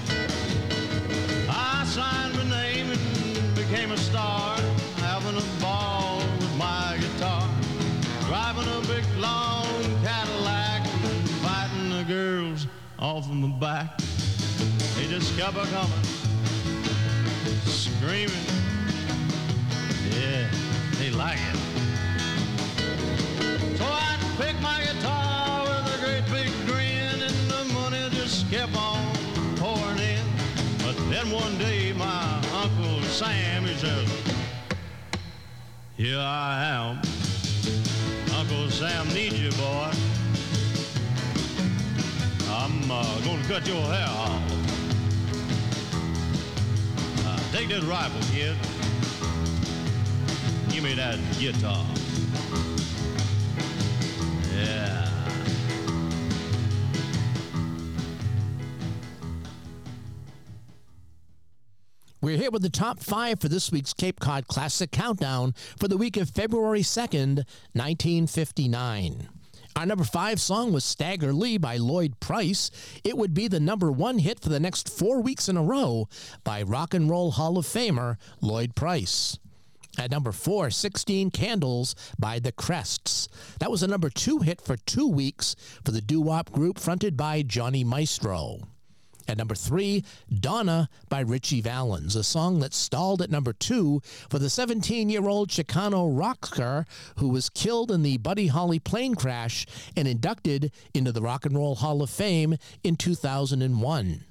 I signed my name and became a star, having a ball with my guitar, driving a big long Cadillac, fighting the girls off of my back. Just kept a coming, screaming. Yeah, they like it. So I picked my guitar with a great big grin, and the money just kept on pouring in. But then one day, my Uncle Sam, he says, Here I am. Uncle Sam needs you, boy. I'm uh, to cut your hair off. Take this rifle, kid. Give me that guitar. Yeah. We're here with the top five for this week's Cape Cod Classic Countdown for the week of February 2nd, 1959. Our number five song was Stagger Lee by Lloyd Price. It would be the number one hit for the next four weeks in a row by Rock and Roll Hall of Famer Lloyd Price. At number four, 16 Candles by The Crests. That was a number two hit for two weeks for the doo wop group fronted by Johnny Maestro. At number three, Donna by Ritchie Valens, a song that stalled at number two for the 17 year old Chicano rocker who was killed in the Buddy Holly plane crash and inducted into the Rock and Roll Hall of Fame in 2001.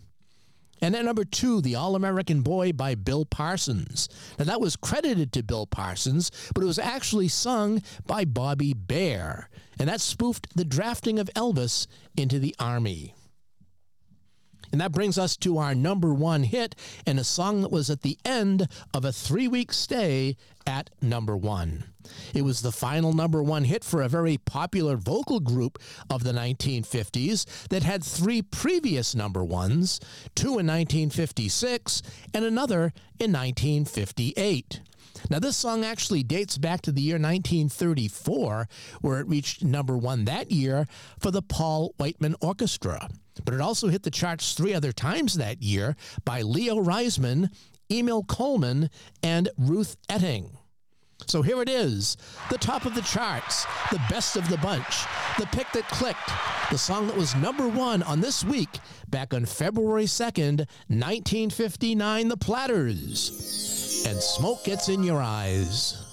And at number two, The All American Boy by Bill Parsons. Now, that was credited to Bill Parsons, but it was actually sung by Bobby Bare. And that spoofed the drafting of Elvis into the Army. And that brings us to our number one hit and a song that was at the end of a three week stay at number one. It was the final number one hit for a very popular vocal group of the 1950s that had three previous number ones two in 1956 and another in 1958. Now, this song actually dates back to the year 1934, where it reached number one that year for the Paul Whiteman Orchestra. But it also hit the charts three other times that year by Leo Reisman, Emil Coleman, and Ruth Etting. So here it is, the top of the charts, the best of the bunch, the pick that clicked, the song that was number one on this week back on February 2nd, 1959, The Platters. And smoke gets in your eyes.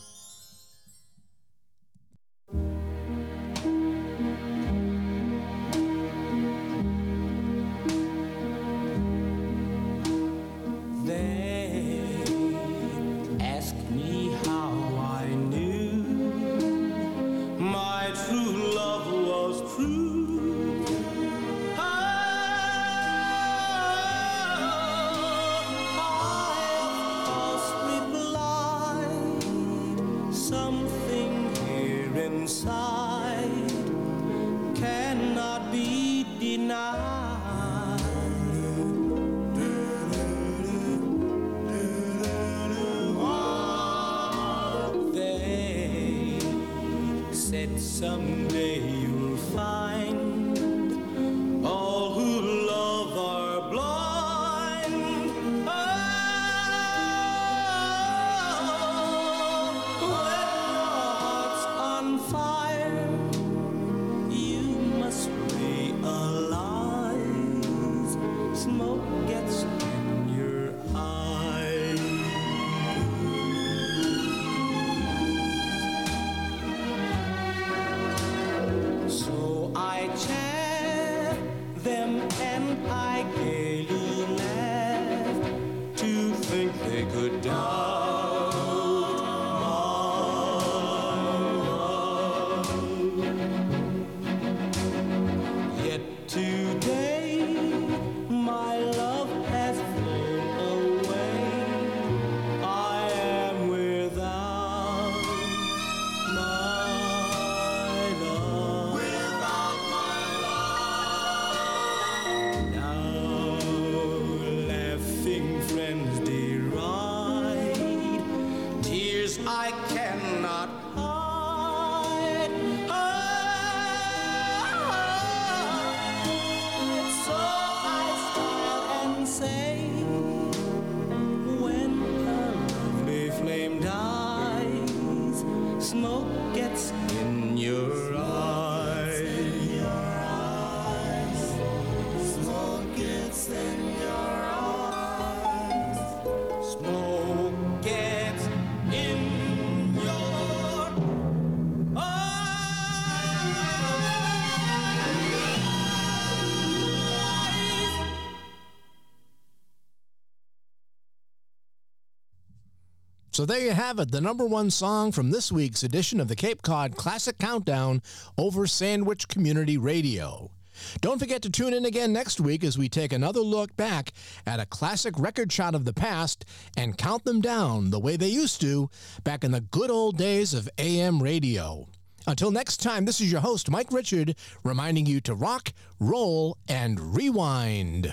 There you have it, the number one song from this week's edition of the Cape Cod Classic Countdown over Sandwich Community Radio. Don't forget to tune in again next week as we take another look back at a classic record shot of the past and count them down the way they used to back in the good old days of AM radio. Until next time, this is your host, Mike Richard, reminding you to rock, roll, and rewind.